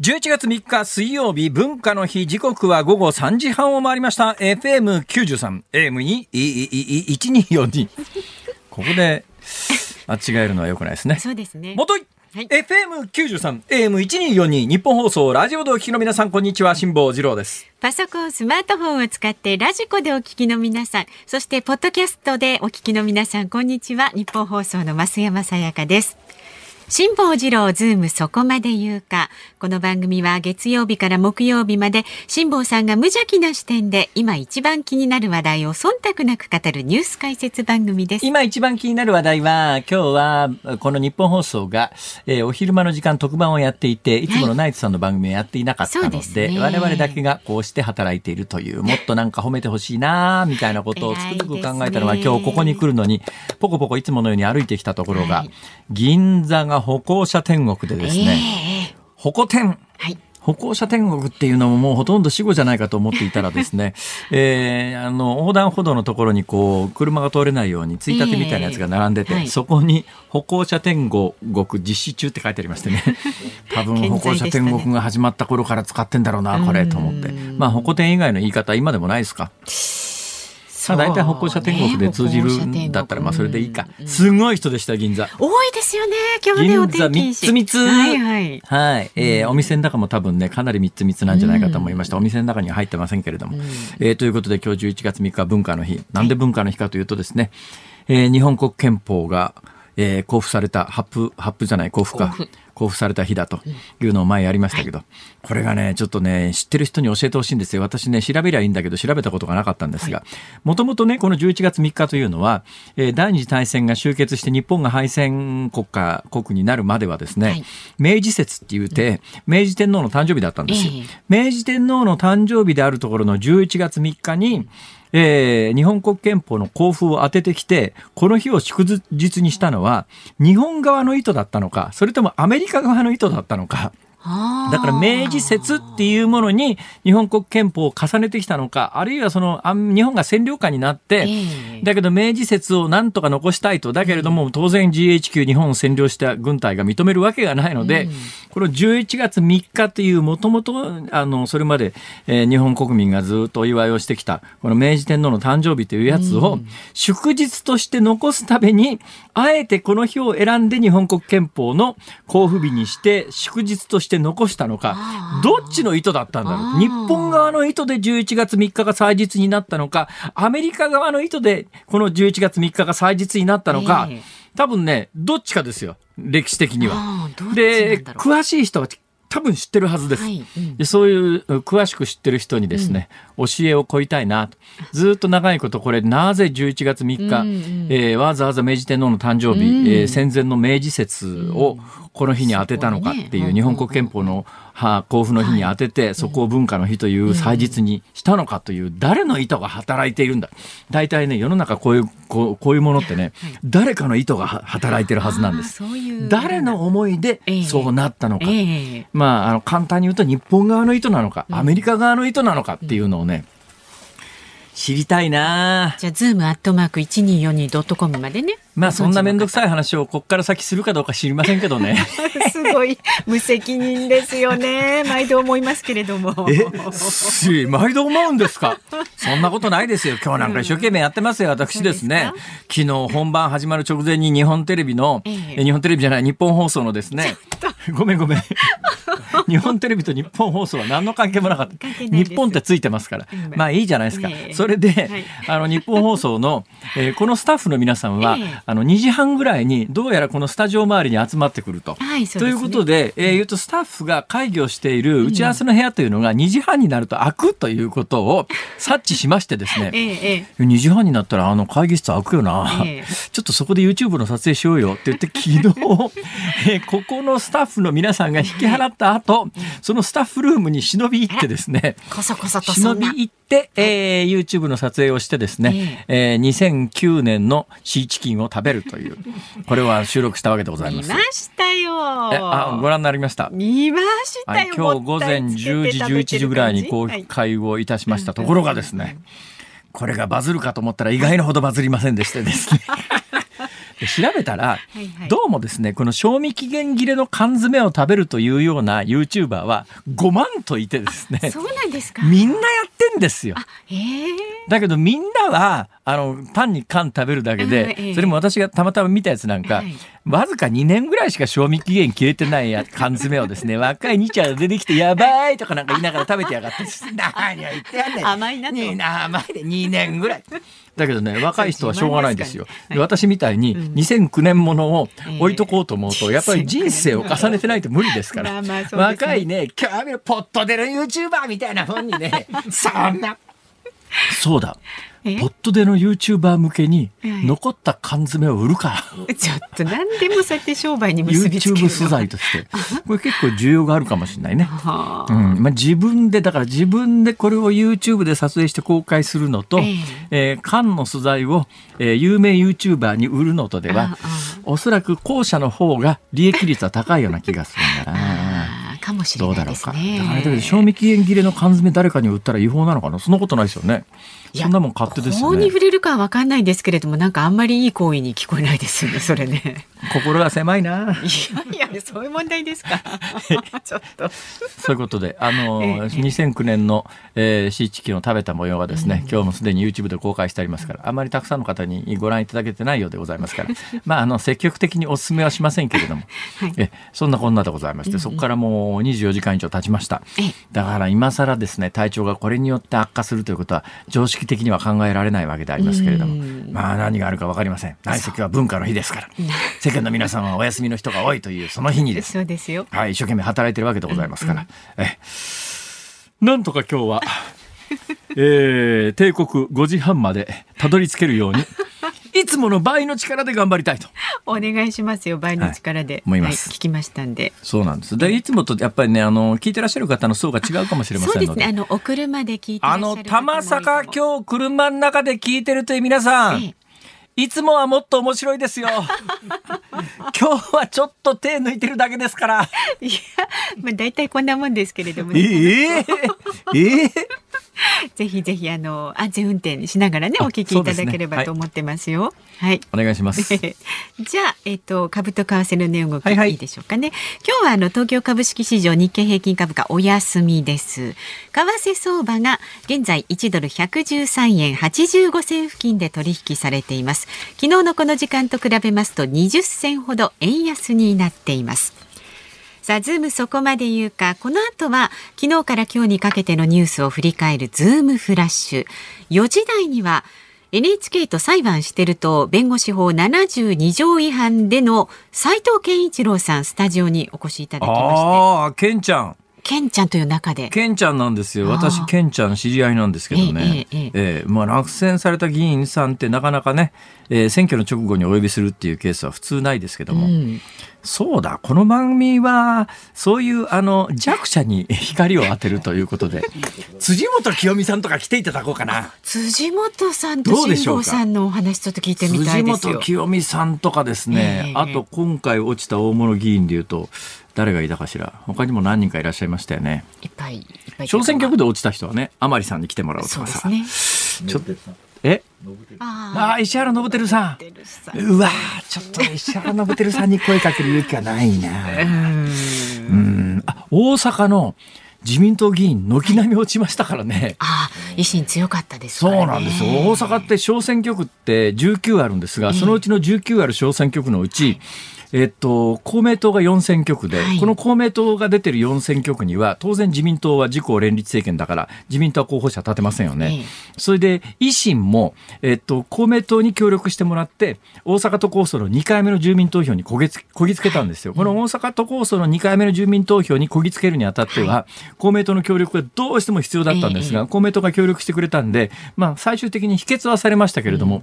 11月3日水曜日文化の日時刻は午後3時半を回りました FM93 AM1242 ここで間違えるのは良くないですねそうですね。元井はい FM93 AM1242 日本放送ラジオでお聞きの皆さんこんにちは辛坊治郎ですパソコン、スマートフォンを使ってラジコでお聞きの皆さん、そしてポッドキャストでお聞きの皆さん、こんにちは。日本放送の増山さやかです。辛坊治郎ズームそこまで言うか。この番組は月曜日から木曜日まで辛坊さんが無邪気な視点で今一番気になる話題を忖度なく語るニュース解説番組です。今一番気になる話題は今日はこの日本放送が、えーお昼間の時間特番をやっていていつものナイツさんの番組をやっていなかったので,、そうですね。我々だけがこうして働いているというもっとなんか褒めてほしいなみたいなことをつくづく考えたのは、ね今日ここに来るのにポコポコいつものように歩いてきたところが、はい。銀座が歩行者天国でですね、ええ。歩行天。はい。歩行者天国っていうのももうほとんど死後じゃないかと思っていたらですね、えーあの、横断歩道のところにこう、車が通れないように、ついたてみたいなやつが並んでて、ええはい。そこに歩行者天国実施中って書いてありましてね、多分歩行者天国が始まった頃から使ってんだろうな、これ、と思って。まあ、歩行天以外の言い方、今でもないですか？さあ、大体歩行者天国で通じるんだったら、まあ、それでいいか。すごい人でした、銀座。多いですよね。今日ね、お銀座天気つ三つ。はいはい。はい。えーお店の中も多分ね、かなり三つ三つなんじゃないかと思いました。お店の中には入ってませんけれども。えーということで今日11月3日は文化の日。なんで文化の日かというとですね、えー日本国憲法が、えー交付された、発布、発布じゃない、交付か。交付。された日だというのを前やりましたけど、これがね、ちょっとね、知ってる人に教えてほしいんですよ。私ね、調べりゃいいんだけど、調べたことがなかったんですが、もともとね、この11月3日というのは、えー第二次大戦が終結して日本が敗戦国家、国になるまではですね、はい。明治節って言って、明治天皇の誕生日だったんですよ。ええ。明治天皇の誕生日であるところの11月3日に、えー日本国憲法の交付を当ててきて、この日を祝日にしたのは、日本側の意図だったのか、それともアメリカ側の意図だったのか。だから明治節っていうものに日本国憲法を重ねてきたのか、あるいはそのあ日本が占領下になって、ええ。だけど明治節をなんとか残したいと、だけれども当然 GHQ 日本を占領した軍隊が認めるわけがないので、この11月3日っていうもともと、あの、それまで、えー日本国民がずっとお祝いをしてきた、この明治天皇の誕生日というやつを、祝日として残すために、あえてこの日を選んで日本国憲法の交付日にして、祝日として残したのかどっちの意図だったんだろう。日本側の意図で11月3日が祭日になったのか、アメリカ側の意図でこの11月3日が祭日になったのか、ええ多分ね、どっちかですよ。歴史的には。で、詳しい人は多分知ってるはずです。はいうんでそういう詳しく知ってる人にですね、教えを請いたいなと。ずっと長いことこれなぜ11月3日、うんうんえーわざわざ明治天皇の誕生日、うんえー戦前の明治節をこの日に当てたのかっていう日本国憲法のは公布の日に当てて、そこを文化の日という祭日にしたのかという誰の意図が働いているんだ。大体ね、世の中こういう、こうこういうものってね、誰かの意図がは働いてるはずなんです。誰の思いでええ。そうなったのか。ええ。まあ、あの、簡単に言うと日本側の意図なのか、アメリカ側の意図なのかっていうのをね、知りたいなじゃあ、ズームアットマーク 1242.com までね。まあ、そんなめんどくさい。い話をこっから先するかどうか知りませんけどね。すごい無責任ですよね。毎度思いますけれども。え、し、毎度思うんですか？そんなことないですよ。今日なんか一生懸命やってますよ、私ですねそう。昨日本番始まる直前に日本テレビの、えええ日本テレビじゃない、日本放送のですね、ごめんごめん。日本テレビと日本放送は何の関係もなかった。日本ってついてますからうん。まあいいじゃないですかえ。えそれで、はいあの、日本放送の、えーこのスタッフの皆さんは、ええあの、2時半ぐらいに、どうやらこのスタジオ周りに集まってくると。はい、ね。ということで、えー言うとスタッフが会議をしている打ち合わせの部屋というのが2時半になると開くということを察知しましてですね え、えええ2時半になったらあの会議室開くよな、ええちょっとそこで YouTube の撮影しようよって言って昨日、えーここのスタッフの皆さんが引き払った後、そのスタッフルームに忍び入ってですね、こそこそとそ忍。び行って、えー YouTube の撮影をしてですね、えー2009年のシーチキンを食べるという、これは収録したわけでございます。見ましたよ。えあご覧になりました？見ましたはい、よ。今日午前10時、11時ぐらいに公開をいたしましたところがですね、これがバズるかと思ったら意外なほどバズりませんでしてですね。調べたら、はいはいどうもですね、この賞味期限切れの缶詰を食べるというような YouTuber は5万といてですね、そうなんですか。みんなやってんですよ。だけどみんなは、あの、単に缶食べるだけで、えそれも私がたまたま見たやつなんか、はいわずか2年ぐらいしか賞味期限切れてないや缶詰をですね、若い兄ちゃんが出てきて、やばいとかなんか言いながら食べてやがって 何を言ってやんねん。甘いなとに甘いで2年ぐらい。だけどね、若い人はしょうがないんですよ。私みたいにうん2009年ものを置いとこうと思うと、ええやっぱり 人生を重ねてないと無理ですから。若いね、今日見るポットでの YouTuber みたいな本にね、そんな。そうだ。え？ポットでの YouTuber 向けにはい残った缶詰を売るから。ちょっと何でもそうやって商売に結びつけるの。YouTube 素材として。これ結構需要があるかもしれないね。は。あうん。まあ、自分でだから自分でこれを YouTube で撮影して公開するのと、ええ。えー缶の素材を、えー有名 YouTuber に売るのとではおそらく後者の方が利益率は高いような気がするんだな。かもしれどうないですだろうか。だね。だけど賞味期限切れの缶詰誰かに売ったら違法なのかな？そんなことないですよね。いやそんなもん勝手ですよね法に触。れるかは分かんないですけれどもなんかあんまりいい行為に聞こえないですよねそれね。心が狭いな。いやいやそういう問題ですか。ちょっと。そういうことで、あの、ええ2009年の、えー、シーチキンを食べた模様はですね、今日もすでに YouTube で公開してありますから、あまりたくさんの方にご覧いただけてないようでございますから、まあ、あの、積極的にお勧めはしませんけれども、はいえそんなこんなでございまして、そこからもう24時間以上経ちましたええ。だから今更ですね、体調がこれによって悪化するということは、常識的には考えられないわけでありますけれどもうん、まあ、何があるかわかりません。内席は文化の日ですから、世間の皆さんはお休みの人が多いという、その日にですそうですよ。はい、一生懸命働いてるわけでございますから。えなんとか今日は、えー、帝国5時半までたどり着けるように、いつもの倍の力で頑張りたいと。お願いしますよ倍の力で、はい思います聞きましたんで。そうなんです。で、いつもとやっぱりね、あの、聞いてらっしゃる方の層が違うかもしれませんので。そうですねあのお車で聞いてらあの、っしゃる方も多玉坂今日車の中で聞いてるという皆さん、ええいつもはもっと面白いですよ。今日はちょっと手抜いてるだけですから。いやまあ大体こんなもんですけれども、えね、えええ ぜひぜひあの安全運転しながらねあお聞きいただければと思ってますよ。はい。お願いします。じゃあ、えっと、株と為替の値動き、はいはいいいでしょうかね。今日はあの東京株式市場日経平均株価お休みです。為替相場が現在1ドル113円85銭付近で取引されています。昨日のこの時間と比べますと20銭ほど円安になっています。さあ、ズームそこまで言うか、この後は昨日から今日にかけてのニュースを振り返るズームフラッシュ。4時台には NHK と裁判してると弁護士法72条違反での斉藤健一郎さんスタジオにお越しいただきましああ、健ちゃん。て、ケンちゃんという中で。ケンちゃんなんですよ。私、ケンちゃん知り合いなんですけどね。ええええええまあ、落選された議員さんってなかなかね、えー選挙の直後にお呼びするっていうケースは普通ないですけども。うんそうだ、この番組は、そういう、あの、弱者に 光を当てるということで、辻元清美さんとか来ていただこうかな。辻元さんと辛坊さんのお話ちょっと聞いてみたい辻ですよ元。清美さんとかですね、ええあと今回落ちた大物議員でいうと、誰がいたかしら。他にも何人かいらっしゃいましたよね。いっぱいいっぱい。小選挙区で落ちた人はね、甘利さんに来てもらおうとそうかさ。ですね。ちょっと、え？あああ、石原伸晃さん。てるさんうわーちょっと 石原伸晃さんに声かける勇気がないな。うん。あ、大阪の自民党議員、軒並み落ちましたからね。ああ、維新強かったですからね。そうなんですよ。大阪って小選挙区って19あるんですが、そのうちの19ある小選挙区のうち、えっと、公明党が4選挙区で、はい。この公明党が出てる4選挙区には、当然自民党は自公連立政権だから、自民党は候補者立てませんよね。ええ。それで、維新も、えっと、公明党に協力してもらって、大阪都構想の2回目の住民投票にこげつこぎつけたんですよ。この大阪都構想の2回目の住民投票にこぎつけるにあたっては、公明党の協力がどうしても必要だったんですが、え公明党が協力してくれたんで、まあ、最終的に否決はされましたけれども、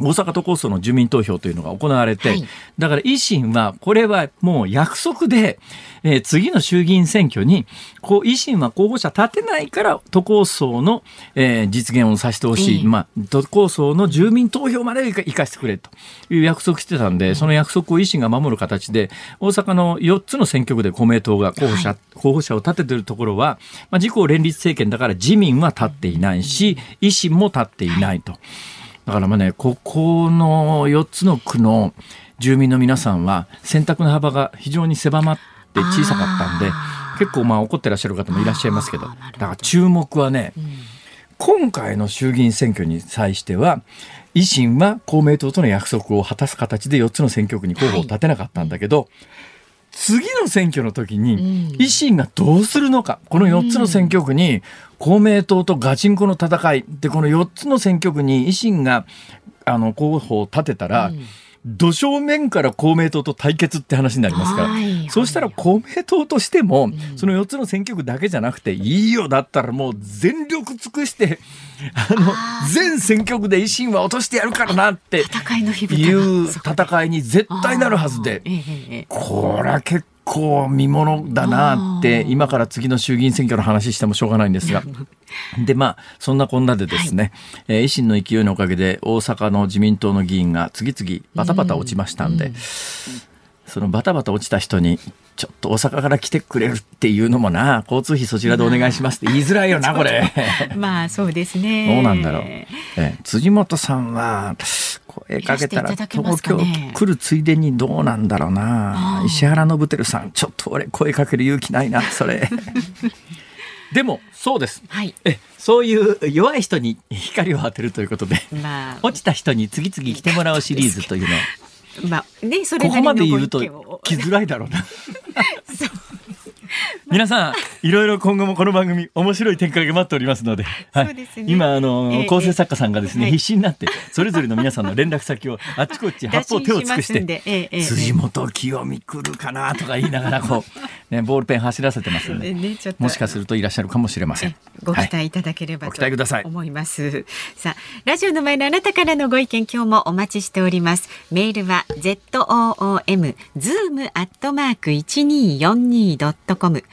大阪都構想の住民投票というのが行われて、はい。だから維新は、これはもう約束で、えー次の衆議院選挙に、こう、維新は候補者立てないから、都構想の、えー実現をさせてほしい。ええ。まあ、都構想の住民投票まで生かしてくれという約束してたんで、その約束を維新が守る形で、大阪の4つの選挙区で公明党が候補者、は候補者を立ててるところは、まあ、自公連立政権だから自民は立っていないし、維新も立っていないと。だからまあね、ここの4つの区の住民の皆さんは選択の幅が非常に狭まって小さかったんで、結構まあ怒ってらっしゃる方もいらっしゃいますけど、だから注目はね、うん、今回の衆議院選挙に際しては、維新は公明党との約束を果たす形で4つの選挙区に候補を立てなかったんだけど、はい。次の選挙の時に維新がどうするのか、この4つの選挙区に公明党とガチンコの戦い。でこの4つの選挙区に維新があの候補を立てたら、土正面から公明党と対決って話になりますから、そうしたら公明党としても、その4つの選挙区だけじゃなくて、いいよだったらもう全力尽くして、あの、全選挙区で維新は落としてやるからなっていう戦いに絶対なるはずで、これは結構構見ものだなって今から次の衆議院選挙の話してもしょうがないんですが。でまあそんなこんなでですね、はい、えー、維新の勢いのおかげで大阪の自民党の議員が次々バタバタ落ちましたんで、うんうん、そのバタバタ落ちた人にちょっと大阪から来てくれるっていうのもな交通費そちらでお願いしますって言いづらいよなこれ。まあそうですね。どうなんだろう、え辻元さんは声かけたら東京来るついでにどうなんだろうな。石原伸晃さんちょっと俺声かける勇気ないなそれ。でもそうです、はい、えそういう弱い人に光を当てるということで、まあ、落ちた人に次々来てもらうシリーズというの。まあね、それここまで言うと来づらいだろうな 皆さんいろいろ今後もこの番組面白い展開が待っておりますので、はい、ね、今あの、えー、構成作家さんがですね、えー、必死になってそれぞれの皆さんの連絡先をあっちこっち八方手を尽くして、えー、辻元清美来るかなとか言いながらこう、ね、ボールペン走らせてますので、ね、もしかするといらっしゃるかもしれません。ご期待いただければ、はい、ご期待ください。思います。さあラジオの前のあなたからのご意見今日もお待ちしております。メールは z o o m zoom アットマーク一二四二ドットコム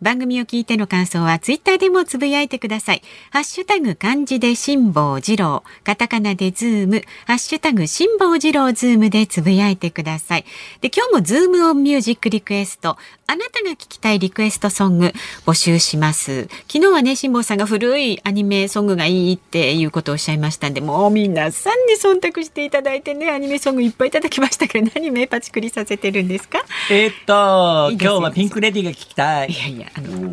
番組を聞いての感想はツイッターでもつぶやいてください。ハッシュタグ漢字で辛坊治郎、カタカナでズーム、ハッシュタグ辛坊治郎ズームでつぶやいてください。で、今日もズームオンミュージックリクエスト、あなたが聞きたいリクエストソング募集します。昨日はね、辛坊さんが古いアニメソングがいいっていうことをおっしゃいましたんで、もう皆さんに忖度していただいてね、アニメソングいっぱいいただきましたけど、何目パチクリさせてるんですか？えー、っと、今日はピンクレディが聞きたい。いやいや、あの、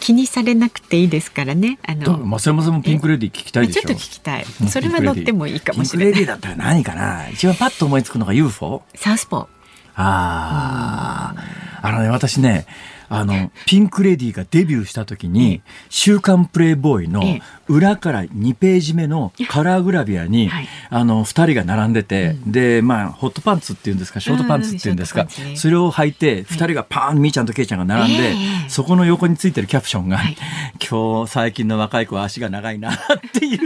気にされなくていいですからね。あの、増山さんもピンクレディ聞きたいでしょ？ちょっと聞きたい。それは乗ってもいいかもしれない。ピンクレディだったら何かな？一番パッと思いつくのが UFO。サウスポー。ああ、あのね、私ね、あの、ピンクレディーがデビューした時に、週刊プレイボーイの裏から2ページ目のカラーグラビアに、あの、2人が並んでて、で、まあ、ホットパンツっていうんですか、ショートパンツっていうんですか、それを履いて、2人がパーン、みーちゃんとけいちゃんが並んで、そこの横についてるキャプションが、今日最近の若い子は足が長いなっていう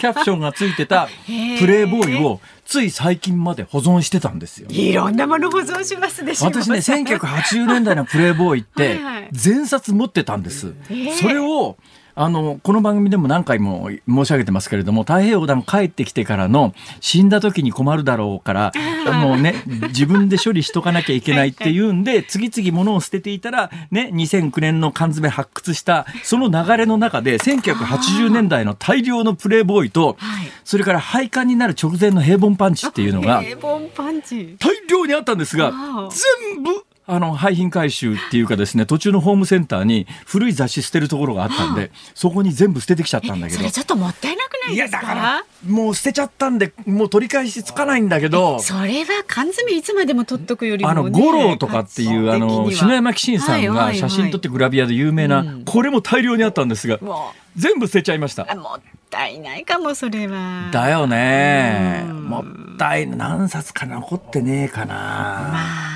キャプションがついてた プレイボーイを、つい最近まで保存してたんですよ。いろんなもの保存しますでしょ私ね、1980年代のプレイボーイって、全冊持ってたんです。それを、あの、この番組でも何回も申し上げてますけれども、太平洋横断帰ってきてからの死んだ時に困るだろうから、もうね、自分で処理しとかなきゃいけないっていうんで、次々物を捨てていたら、ね、2009年の缶詰発掘した、その流れの中で、1980年代の大量のプレイボーイと、それから廃刊になる直前の平凡パンチっていうのが、平凡パンチ。大量にあったんですが、全部あの、廃品回収っていうかですね、途中のホームセンターに古い雑誌捨てるところがあったんで、そこに全部捨ててきちゃったんだけど。ちょっともったいなくないですか？いや、だから、もう捨てちゃったんで、もう取り返しつかないんだけど。それは缶詰いつまでも取っとくよりも、ね、あの、五郎とかっていう、あの、篠山紀信さんが写真撮ってグラビアで有名な、これも大量にあったんですが、全部捨てちゃいました。もったいないかも、それは。だよね。もったい何冊か残ってねえかな。まあ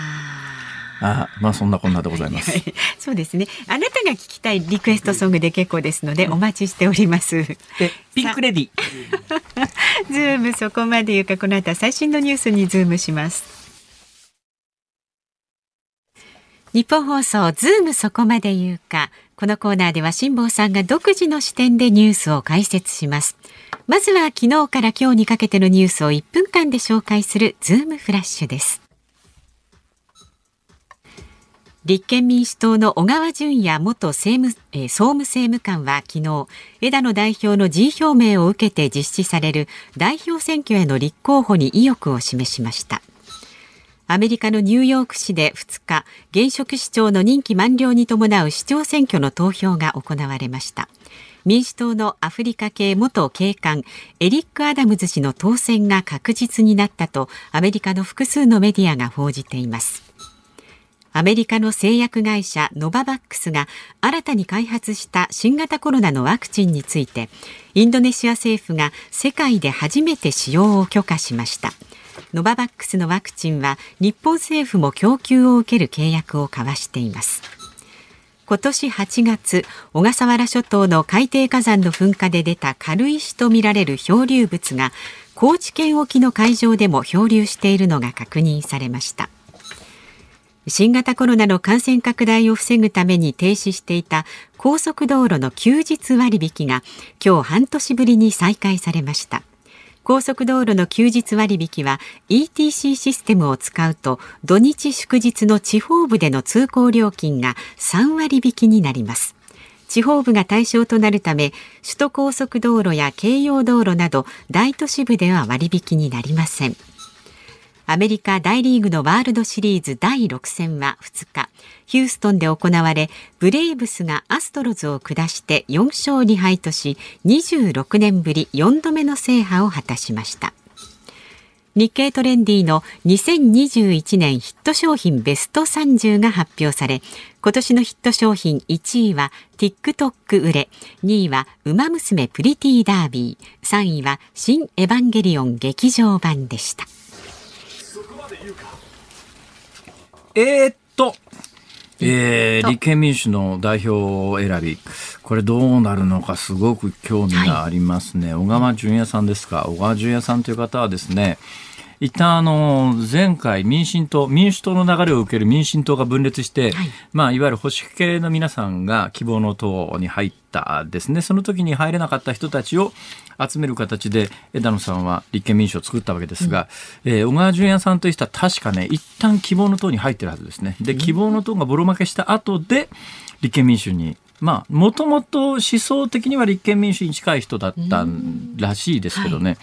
あまあそんなこんなでございます。そうですね。あなたが聞きたいリクエストソングで結構ですのでお待ちしております。えピンクレディ。ズームそこまで言うかこの後最新のニュースにズームします。ニッポン放送ズームそこまで言うかこのコーナーでは辛坊さんが独自の視点でニュースを解説します。まずは昨日から今日にかけてのニュースを1分間で紹介するズームフラッシュです。立憲民主党の小川淳也元政務、えー、総務政務官は昨日枝野代表の辞意表明を受けて実施される代表選挙への立候補に意欲を示しました。アメリカのニューヨーク市で2日現職市長の任期満了に伴う市長選挙の投票が行われました。民主党のアフリカ系元警官エリック・アダムズ氏の当選が確実になったとアメリカの複数のメディアが報じています。アメリカの製薬会社ノババックスが新たに開発した新型コロナのワクチンについてインドネシア政府が世界で初めて使用を許可しました。ノババックスのワクチンは日本政府も供給を受ける契約を交わしています。今年8月小笠原諸島の海底火山の噴火で出た軽石とみられる漂流物が高知県沖の海上でも漂流しているのが確認されました。新型コロナの感染拡大を防ぐために停止していた高速道路の休日割引が今日半年ぶりに再開されました。高速道路の休日割引は ETC システムを使うと土日祝日の地方部での通行料金が3割引きになります。地方部が対象となるため首都高速道路や京葉道路など大都市部では割引になりません。アメリカ大リーグのワールドシリーズ第6戦は2日、ヒューストンで行われ、ブレイブスがアストロズを下して4勝2敗とし、26年ぶり4度目の制覇を果たしました。日経トレンディの2021年ヒット商品ベスト30が発表され、今年のヒット商品1位は TikTok 売れ、2位はウマ娘プリティーダービー、3位は新エヴァンゲリオン劇場版でした。えー、っと、えー、立憲民主の代表選び、これどうなるのかすごく興味がありますね。はい、小川淳也さんですか。小川淳也さんという方はですね、一旦あの前回民進党民主党の流れを受ける民進党が分裂して、はい。まあ、いわゆる保守系の皆さんが希望の党に入ったですね。その時に入れなかった人たちを集める形で枝野さんは立憲民主を作ったわけですが、うん、えー、小川淳也さんという人は確かね一旦希望の党に入ってるはずですね。で希望の党がボロ負けした後で立憲民主にまあ、もともと思想的には立憲民主に近い人だったらしいですけどね、はい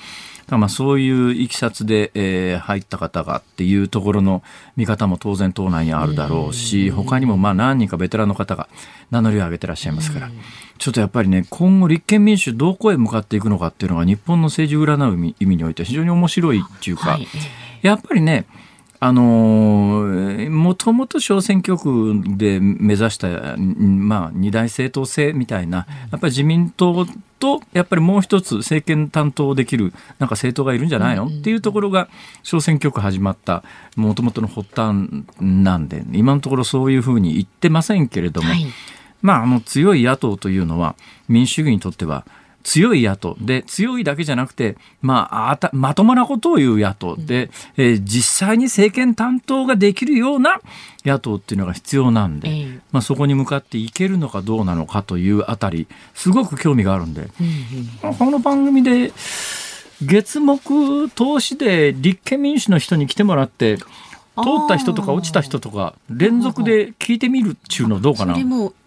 まあそういういきさつで、えー、入った方がっていうところの見方も当然党内にあるだろうし、他にもまあ何人かベテランの方が名乗りを上げてらっしゃいますから、ちょっとやっぱりね、今後立憲民主どこへ向かっていくのかっていうのが日本の政治を占う意味において非常に面白いっていうか、やっぱりね、あのもともと小選挙区で目指した、まあ、二大政党制みたいな、やっぱり自民党と、やっぱりもう一つ政権担当できる、なんか政党がいるんじゃないの、っていうところが、小選挙区始まった、もともとの発端なんで、今のところそういうふうに言ってませんけれども、はい、まあ、あの、強い野党というのは、民主主義にとっては、強い野党。で強いだけじゃなくて、まあ、あたまともなことを言う野党。で、えー、実際に政権担当ができるような野党っていうのが必要なんで、えー、まあ、そこに向かっていけるのかどうなのかというあたりすごく興味があるんで、うんうん、この番組で月目投資で立憲民主の人に来てもらって通った人とか落ちた人とか連続で聞いてみるっちゅうのどうかな？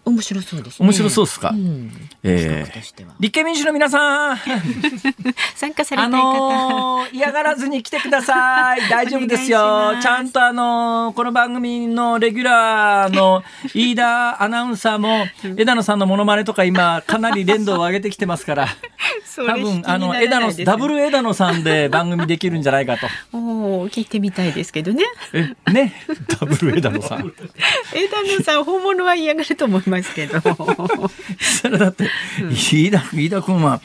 面白そうです、ね、面白そうですか、うん、えー、立憲民主の皆さん。参加されたい方、あのー、嫌がらずに来てください。大丈夫ですよ。ちゃんとあのー、この番組のレギュラーの 飯田アナウンサーも枝野さんのものまねとか今かなり連動を上げてきてますから。多分あの枝野ダブル枝野さんで番組できるんじゃないかと。お聞いてみたいですけどね。えね？ダブル枝野さん。枝野さん本物は嫌がると思いますけど。それだって、飯田飯田君は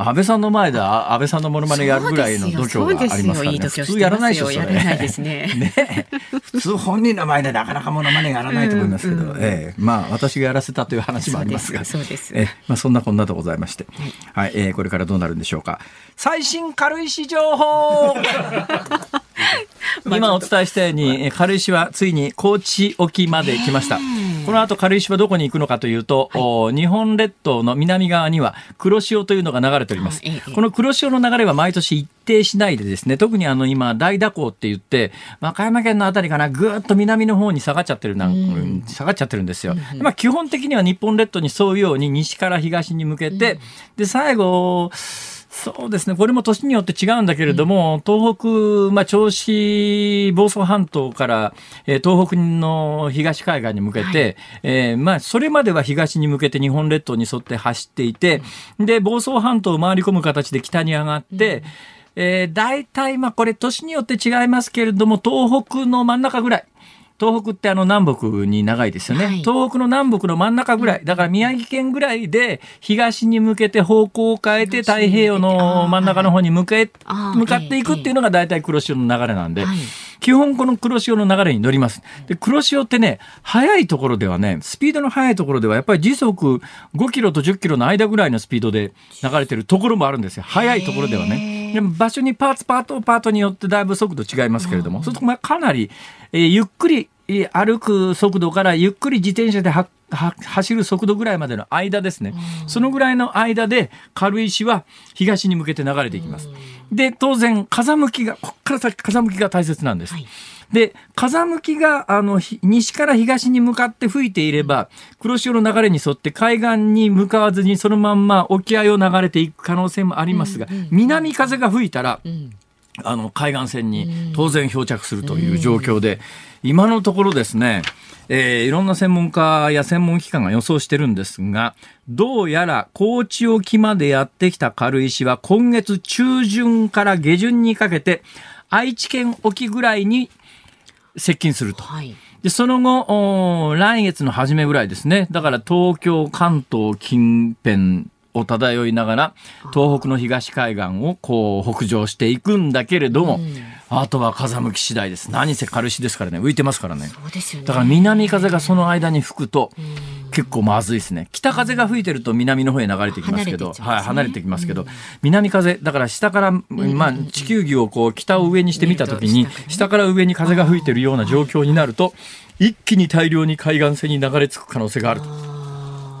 安倍さんの前で安倍さんのものまねやるぐらいの度胸がありますからね。普通やらないでしょ、それ。ね。ね普通本人の前でなかなかものまねやらないと思いますけど、ええ。まあ私がやらせたという話もありますが、そうです。えまあそんなこんなでございまして、はい、はい、えー、これからどうなるんでしょうか。最新軽石情報 今お伝えしたように軽石はついに高知沖まで来ました。この後軽石はどこに行くのかというと、はい、日本列島の南側には黒潮というのが流れております。この黒潮の流れは毎年一定しないでですね、特にあの今、大蛇行って言って、和歌山県のあたりかな、ぐーっと南の方に下がっちゃってるな、うん、下がっちゃってるんですよ。まあ基本的には日本列島に沿うように西から東に向けて、で、最後、そうですね。これも年によって違うんだけれども、うん、東北、まあ、銚子、房総半島から、えー、東北の東海岸に向けて、はい、えー、まあ、それまでは東に向けて日本列島に沿って走っていて、で、房総半島を回り込む形で北に上がって、うんえー、大体、まあこれ年によって違いますけれども、東北の真ん中ぐらい。東北ってあの南北に長いですよね、はい、東北の南北の真ん中ぐらい、だから宮城県ぐらいで東に向けて方向を変えて太平洋の真ん中の方に向け、向かっていくっていうのが大体黒潮の流れなんで、基本この黒潮の流れに乗ります。で、黒潮ってね、速いところではね、スピードの速いところではやっぱり時速5キロと10キロの間ぐらいのスピードで流れてるところもあるんですよ。速いところではね。でも場所にパーツパートパートによってだいぶ速度違いますけれども、そうするとかなりえー、ゆっくり歩く速度からゆっくり自転車で走る速度ぐらいまでの間ですね、そのぐらいの間で軽石は東に向けて流れていきます。で当然風向きがここから先風向きが大切なんです。はい。で、風向きが、あの、西から東に向かって吹いていれば、黒潮の流れに沿って海岸に向かわずにそのまんま沖合を流れていく可能性もありますが、南風が吹いたら、あの海岸線に当然漂着するという状況で、今のところですね、えー、いろんな専門家や専門機関が予想してるんですが、どうやら高知沖までやってきた軽石は今月中旬から下旬にかけて愛知県沖ぐらいに接近すると。はいで、その後、来月の初めぐらいですね。だから東京、関東近辺を漂いながら東北の東海岸をこう北上していくんだけれども、うん、あとは風向き次第です。何せ軽石ですからね。浮いてますからね、ね、だから南風がその間に吹くと、結構まずいですね。北風が吹いてると南の方へ流れてきますけど、ね、はい、離れてきますけど、うん、南風だから下から、まあ、地球儀をこう北を上にしてみた時に、下から上に風が吹いてるような状況になると一気に大量に海岸線に流れ着く可能性があると。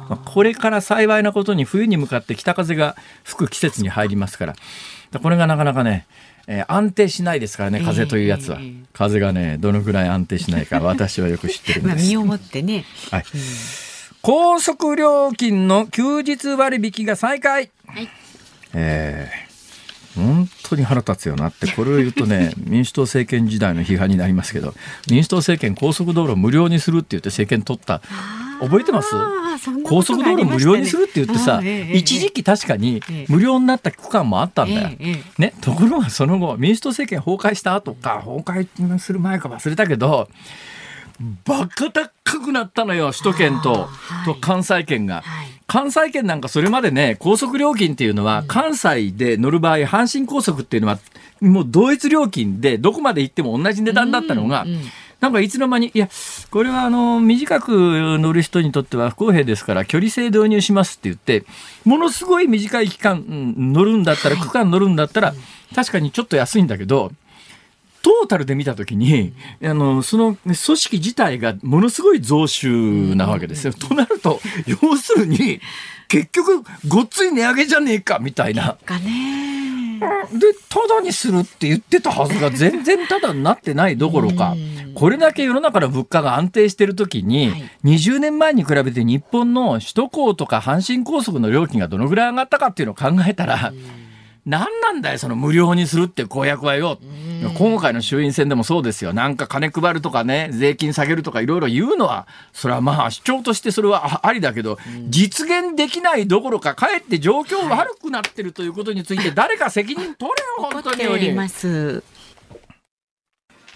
まあ、これから幸いなことに冬に向かって北風が吹く季節に入りますから。これがなかなかねえー、安定しないですからね風というやつは、えー、風がねどのぐらい安定しないか私はよく知ってるんです。身をもってね、はい、うん、高速料金の休日割引が再開、はい、えー本当に腹立つよなってこれを言うとね 民主党政権時代の批判になりますけど民主党政権高速道路無料にするって言って政権取った覚えてます？高速道路無料にするって言ってさ、ええ、一時期確かに無料になった区間もあったんだよ。え、ね、ところがその後民主党政権崩壊した後か崩壊する前か忘れたけどバカ高くなったのよ首都圏とはい、と関西圏が。はい。関西圏なんかそれまでね、高速料金っていうのは、関西で乗る場合、阪神高速っていうのは、もう同一料金で、どこまで行っても同じ値段だったのが、うんうんなんかいつの間に、いや、これはあの、短く乗る人にとっては不公平ですから、距離制導入しますって言って、ものすごい短い期間乗るんだったら、区間乗るんだったら、確かにちょっと安いんだけど、トータルで見たときに、あの、その組織自体がものすごい増収なわけですよ。となると、要するに、結局、ごっつい値上げじゃねえか、みたいな。で、ただにするって言ってたはずが全然ただになってないどころか、これだけ世の中の物価が安定してるときに、はい、20年前に比べて日本の首都高とか阪神高速の料金がどのぐらい上がったかっていうのを考えたら、何なんだよ、その無料にするって公約はよ。今回の衆院選でもそうですよ。なんか金配るとかね、税金下げるとかいろいろ言うのは、それはまあ主張としてそれはありだけど、実現できないどころか、かえって状況悪くなってるということについて、誰か責任取れよ、本当に。おります。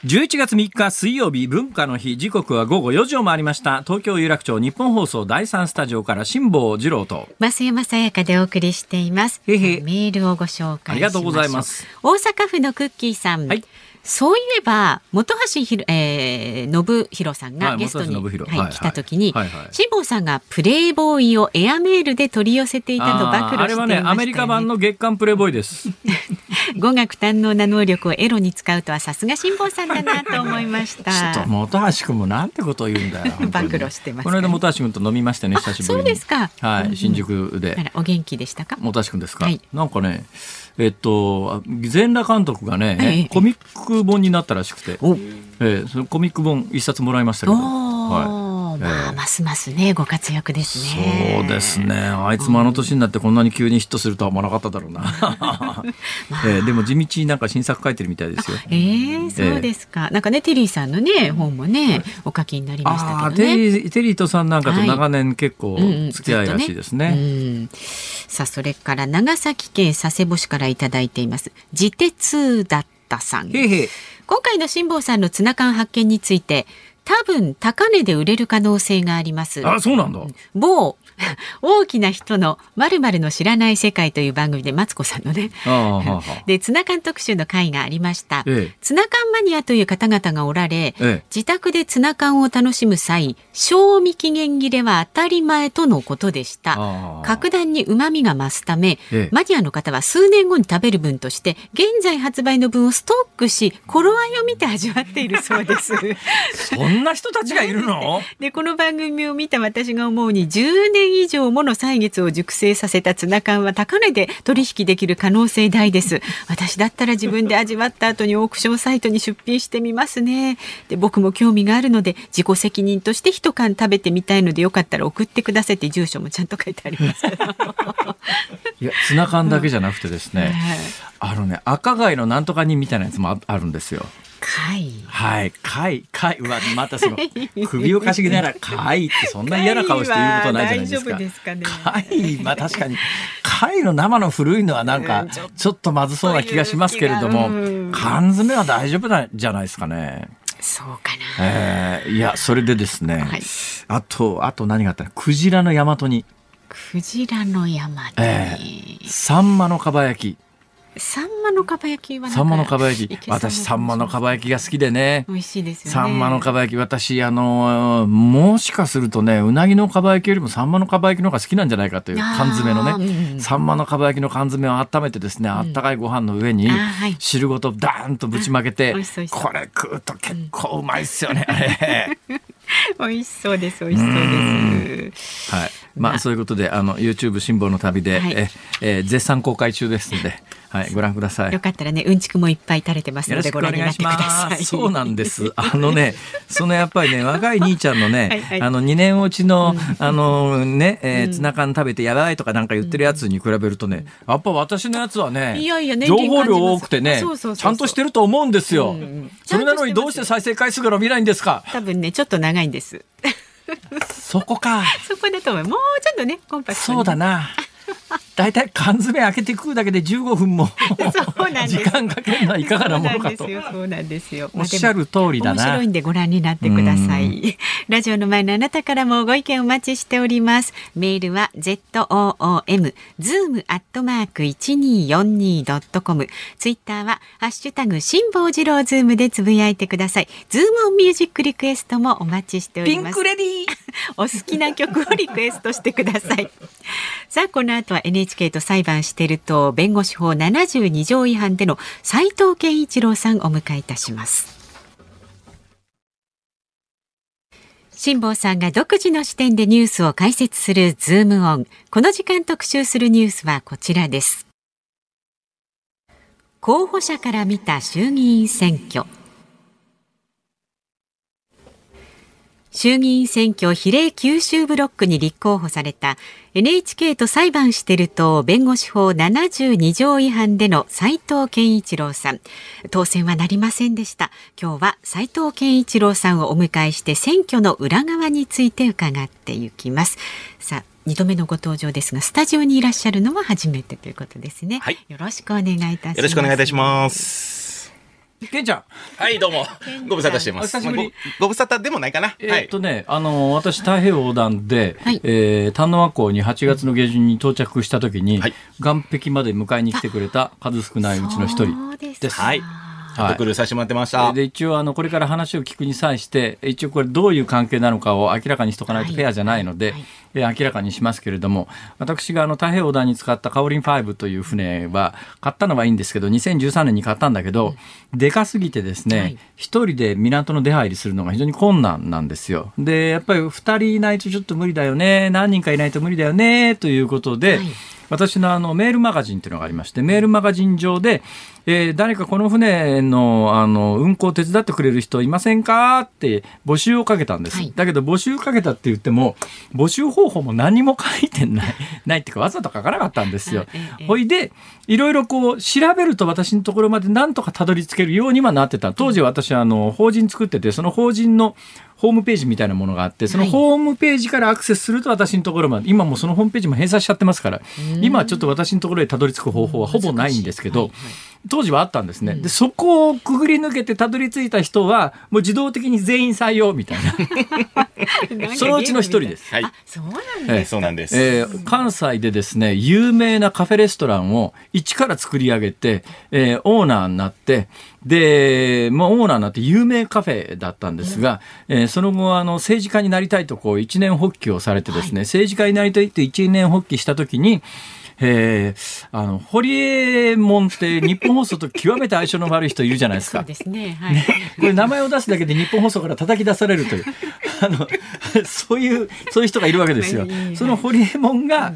11月3日水曜日文化の日。時刻は午後4時を回りました。東京有楽町日本放送第三スタジオから辛坊治郎と。増山さやかでお送りしています。メールをご紹介ありがとうございます。大阪府のクッキーさん、はいそういえば本橋ひろ、えー、信弘さんがゲストに、はいはい、来た時に、はいはい、辛坊さんがプレイボーイをエアメールで取り寄せていたと暴露していました、ね、あれはねアメリカ版の月刊プレイボーイです 語学堪能な能力をエロに使うとはさすが辛坊さんだなと思いました。ちょっと本橋君もなんてことを言うんだよ。暴露してます、この間本橋君と飲みましたね久しぶりに。そうですか。はい、新宿で。あらお元気でしたか？本橋君ですか？はいなんかね。えっと、全裸監督がね、ええ。コミック本になったらしくて、お。ええそのコミック本一冊もらいましたけど、おーまあ、ええますますねご活躍ですね。そうですね。あいつもあの年になってこんなに急にヒットするとは思わなかっただろうな。ええでも地道になんか新作書いてるみたいですよ。えー、そうですか。なんかねテリーさんのね本もねお書きになりましたけどね。リーテリーとさんなんかと長年結構付き合いらしいですね。さあそれから長崎県佐世保市からいただいています。自鉄だったさん。今回の辛坊さんのツナ缶発見について多分高値で売れる可能性があります。あそうなんだ。某 大きな人のまるの知らない世界という番組でマツコさんのね。でツナ缶特集の回がありました、ええ。ツナ缶マニアという方々がおられ、ええ。自宅でツナ缶を楽しむ際賞味期限切れは当たり前とのことでした。格段に旨味が増すため、ええ。マニアの方は数年後に食べる分として現在発売の分をストックし頃合いを見て味わっているそうです。そんな人たちがいるの？でこの番組を見た私が思うに10年以上もの歳月を熟成させたツナ缶は高値で取引できる可能性大です。私だったら自分で味わった後にオークションサイトに出品してみますね。で僕も興味があるので自己責任として一缶食べてみたいのでよかったら送ってくださいって住所もちゃんと書いてあります。いやツナ缶だけじゃなくてですね、はいあのね赤貝のなんとか煮みたいなやつもああるんですよ。貝はい、貝、貝、うわ、またその、首をかしげながら、貝ってそんな嫌な顔して言うことないじゃないですか。貝は大丈夫ですかね。貝、まあ確かに、貝の生の古いのはなんか、ちょっと。まずそうな気がしますけれどもうん、缶詰は大丈夫なんじゃないですかね。そうかな。えーいや、それでですね、はい。あと、あと何があったの？クジラの大和に、クジラの山に、えーサンマのかば焼き、サンマのかば焼きはサンマのかば焼き。私サンマのかば焼きが好きでね。美味しいですよね。サンマのかば焼き、私、あの、もしかするとね、うなぎのかば焼きよりもサンマのかば焼きの方が好きなんじゃないかという缶詰のね、ん。サンマのかば焼きの缶詰を温めてですね、あったかいご飯の上に汁ごとダーンとぶちまけてこれ食うと結構うまいっすよね、あれ。美味しそうです美味しそうです。はい。まあ、まあ。そういうことで、あの、YouTube 辛抱の旅で、はい。え、えー絶賛公開中ですので、はい、ご覧ください。よ。かったらねうんちくもいっぱい垂れてますのでごお願いして覧になっください。ます。そうなんです。あのね、そのやっぱりね、若い兄ちゃんのね、はいはい。あの2年落ちの、あのね、えーツナ缶食べてやばいとかなんか言ってるやつに比べるとね、やっぱ私のやつはね、いやいや年情報量多くてねそうそうそうそう。ちゃんとしてると思うんですよ。うんうん。それなのにどうして再生回数が伸びないんですか？多分ねちょっと長いんですそこか。そこだと思うもうちょっとねコンパクトにそうだな。だいたい缶詰開けて食うだけで15分もそうなんです時間かけるのはいかがなものかとそうなんです。よそうなんですよおっしゃる通りだな面白いんでご覧になってください。ラジオの前のあなたからもご意見お待ちしております。メールは z o o m zoom アットマーク一二四二ドットコム。ツイッターはハッシュタグ辛坊治郎ズームでつぶやいてください。ズームオンミュージックリクエストもお待ちしておりますピンクレディー お好きな曲をリクエストしてください。さあ、この後は NHK と裁判していると弁護士法72条違反での斉藤健一郎さんをお迎えいたします。辛坊さんが独自の視点でニュースを解説するズームオン。この時間特集するニュースはこちらです。候補者から見た衆議院選挙。衆議院選挙比例九州ブロックに立候補された NHK と裁判してると弁護士法72条違反での斉藤健一郎さん。当選はなりませんでした。今日は斉藤健一郎さんをお迎えして選挙の裏側について伺っていきます。さあ二度目のご登場ですがスタジオにいらっしゃるのは初めてということですね、はい。よろしくお願いいたします。よろしくお願いいたします。ケンちゃん。はい、どうも。ご無沙汰してます。お久しぶりまあごご無沙汰でもないかな。えはいーっとね、あの私太平洋横断で、はいえー丹野和港に8月の下旬に到着した時に、はい岸壁まで迎えに来てくれた数少ないうちの一人そうですです。はいはい、させてもらってました。で、一応、あの、これから話を聞くに際して、一応これどういう関係なのかを明らかにしとかないとフェアじゃないので、はい。え明らかにしますけれども、私があの、太平洋横断に使ったカオリン5という船は、買ったのはいいんですけど、2013年に買ったんだけど、でかすぎてですはい。ね、一、人で港の出入りするのが非常に困難なんですよ。で、やっぱり二人いないとちょっと無理だよね、何人かいないと無理だよね、ということで、はい私のあのメールマガジンっていうのがありまして、メールマガジン上で、えー誰かこの船のあの運航を手伝ってくれる人いませんか？って募集をかけたんです。はいだけど募集かけたって言っても、募集方法も何も書いてない、ないっていうかわざと書かなかったんですよ。ほいで、いろいろこう調べると私のところまでなんとかたどり着けるようにはなってた。当時私はあの法人作ってて、その法人のホームページみたいなものがあって、そのはいホームページからアクセスすると私のところまで、今もうそのホームページも閉鎖しちゃってますから、今はちょっと私のところへたどり着く方法はほぼないんですけど、当時はあったんですね。で、そこをくぐり抜けてたどり着いた人は、もう自動的に全員採用みたいな。そのうちの一人です。はいあ、そうなんえです。そうなんです。えー関西でですね、有名なカフェレストランを一から作り上げて、えーオーナーになって、で、まあ、オーナーになって有名カフェだったんですが、えーその後、あの、政治家になりたいと、こう、一年発起をされてですね、政治家になりたいって一年発起したときに、えーあの、ホリエモンって日本放送と極めて相性の悪い人いるじゃないですかそう。ですね。はい。これ名前を出すだけで日本放送から叩き出されるという、あの、そういう、そういう人がいるわけですよ。そのホリエモンが、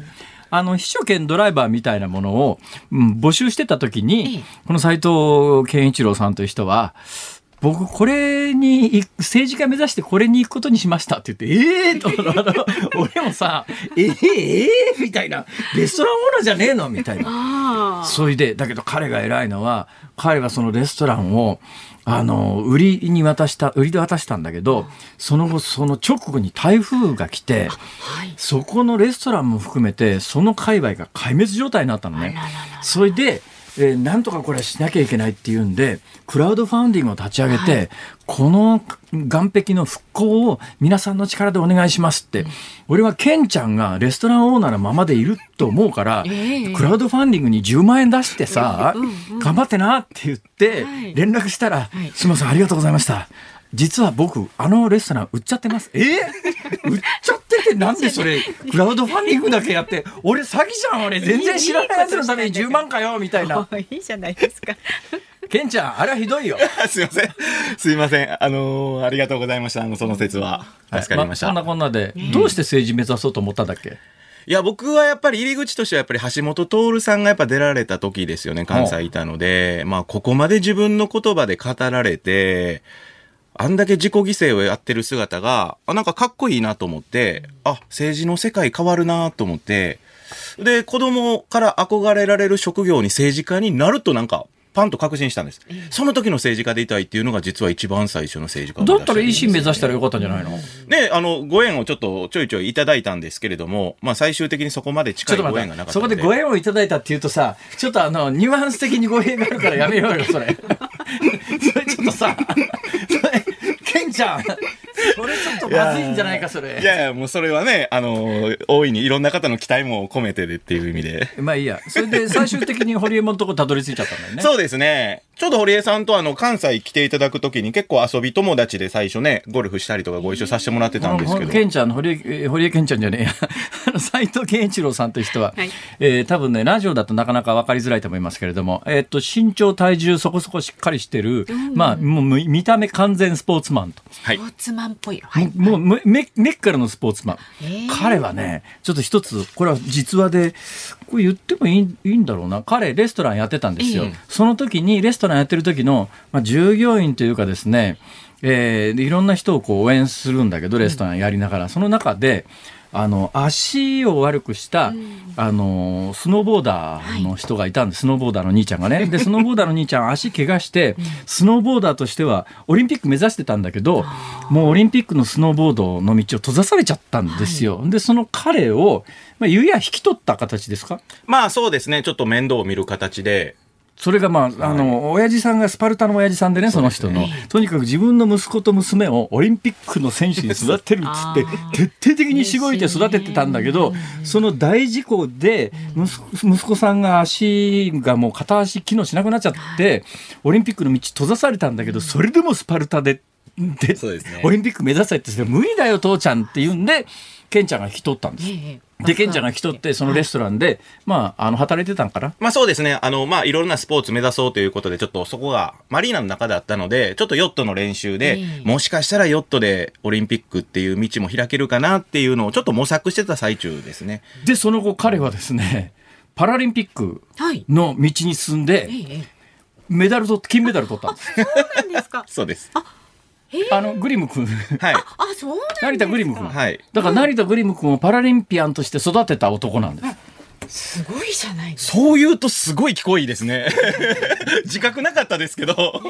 あの、秘書兼ドライバーみたいなものを、うん募集してた時えにえ、この斎藤健一郎さんという人は、僕、これに政治家目指してこれに行くことにしましたって言って、ええー、と、俺もさ、ええええみたいな、レストランオーナーじゃねえのみたいな。それで、だけど彼が偉いのは、彼がそのレストランを、あの、売りに渡した、売りで渡したんだけど、その後、その直後に台風が来て、はい。そこのレストランも含めて、その界隈が壊滅状態になったのね。それで、えーなんとかこれはしなきゃいけないっていうんで、クラウドファンディングを立ち上げて、はい。この岸壁の復興を皆さんの力でお願いしますって、俺はケンちゃんがレストランオーナーのままでいると思うから、ええ。クラウドファンディングに10万円出してさ、うんうん頑張ってなって言ってはい、連絡したら、はいすみません、ありがとうございました。実は僕、あのレストラン売っちゃってます。え？売っちゃっててなんでそれ、クラウドファンディングだけやって、俺詐欺じゃん、俺全然知らないやつのために10万かよ、みたいな。いいじゃないですか。ケンちゃん、あれはひどいよ。すいません。すいません。あのーありがとうございました。あの、その説は。助かりました。そんなこんなで、どうして政治目指そうと思ったんだっけ？いや、僕はやっぱり入り口としてはやっぱり橋本徹さんがやっぱ出られた時ですよね、関西いたので、まあ、ここまで自分の言葉で語られて、あんだけ自己犠牲をやってる姿が、あ、なんかかっこいいなと思って、あ、政治の世界変わるなと思って、で、子供から憧れられる職業に政治家になるとなんか、パンと確信したんです。その時の政治家でいたいっていうのが実は一番最初の政治家だったら維新目指したらよかったんじゃないの？ね、あの、ご縁をちょっとちょいちょいいただいたんですけれども、まあ最終的にそこまで近いご縁がなかったので。でご縁をいただいたって言うとさ、ちょっとあの、ニュアンス的に語弊があるからやめようよ、それ。それちょっとさ、それ、ケンちゃん、それちょっとまずいんじゃないか、それ。いやいや、もうそれはね、あの、大いにいろんな方の期待も込めてでっていう意味で。まあいいや。それで最終的にホリエモンのとこたどり着いちゃったんだよね。そうですね。ちょうど堀江さんとあの、関西来ていただくときに結構遊び友達で最初ね、ゴルフしたりとかご一緒させてもらってたんですけど。ケンちゃんの堀江、えー堀江ケンちゃんじゃねえや。あの斉藤健一郎さんという人は、はいえー多分ね、ラジオだとなかなか分かりづらいと思いますけれども、えーっと、身長、体重そこそこしっかりしてる、まあ、もうむ見た目完全スポーツマンと。はいスポ。ーツマンっぽい。はい。もう、もうめ、めっからのスポーツマン。彼はね、ちょっと一つ、これは実話で、これ言ってもいいいいんだろうな。彼、レストランやってたんですよ。ええその時に、レストランやってる時の、まあ、従業員というかですね、えーでいろんな人をこう応援するんだけど、レストランやりながら、その中で、あの、足を悪くした、あの、スノーボーダーの人がいたんです。スノーボーダーの兄ちゃんがね。で、スノーボーダーの兄ちゃん足怪我して、スノーボーダーとしては、オリンピック目指してたんだけど、もうオリンピックのスノーボードの道を閉ざされちゃったんですよ。で、その彼を、まあ、ゆや引き取った形ですか？まあそうですね、ちょっと面倒を見る形で、それがまあ、あの、親父さんがスパルタの親父さんでね、その人の。とにかく自分の息子と娘をオリンピックの選手に育てるっつって、徹底的にしごいて育ててたんだけど、その大事故で、息子息子さんが足がもう片足機能しなくなっちゃって、オリンピックの道閉ざされたんだけど、それでもスパルタで、でオリンピック目指せって言って、無理だよ、父ちゃんって言うんで、ケンちゃんが引き取ったんです。ええで、ケンちゃんが引き取って、そのレストランで、まあ、あの、働いてたんかな？まあそうですね。あの、まあいろんなスポーツ目指そうということで、ちょっとそこがマリーナの中だったので、ちょっとヨットの練習で、ええもしかしたらヨットでオリンピックっていう道も開けるかなっていうのをちょっと模索してた最中ですね。で、その後彼はですね、パラリンピックはい。の道に進んでメダル取って、金メダル取ったんです。そうなんですか。そうです。あの、グリム君、はい。あ、そう。成田グリム君。はい。だから成田グリム君をパラリンピアンとして育てた男なんです。すごいじゃないですか。そう言うとすごい聞こえいいですね。自覚なかったですけど。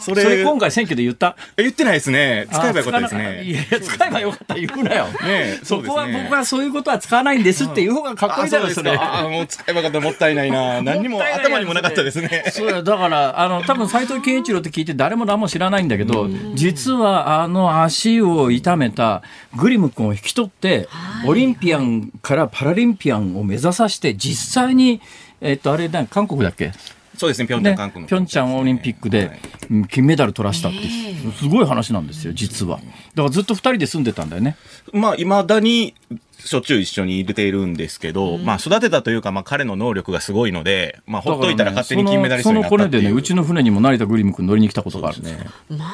そそれ今回選挙で言った？え言ってないですね。使えばよかったですあ使わなかいね。や、使えばよかった言うなよ。ねそこは僕はそういうことは使わないんですっていう方がかっこいいだろ、それ。ああ、もう使えばよかった。もったいないな。何 にも頭にもなかったですね。そうや、だから、あの、多分斎藤健一郎って聞いて誰も何も知らないんだけど、実はあの足を痛めたグリム君を引き取って、オリンピアンからパラリンピアンを目指させて、実際に、えっと、あれだ、韓国だっけ？そうですね、ピョンチャねン韓国の。ピョンチャンオリンピックで、はいうん金メダル取らしたっていう、すごい話なんですよ、実は。だからずっと二人で住んでたんだよね。まあ、未だに、しょっちゅう一緒に入れているんですけど、まあ、育てたというか、まあ、彼の能力がすごいので、まあ、ほっといたら勝手に金メダリストになったっていう。そのそのでね、うちの船にも成田グリム君乗りに来たことがあるね。まあ。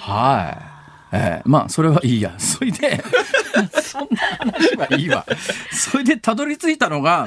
はい。ええまあ、それはいいや。それで、そんな話はいいわ。それで、たどり着いたのが、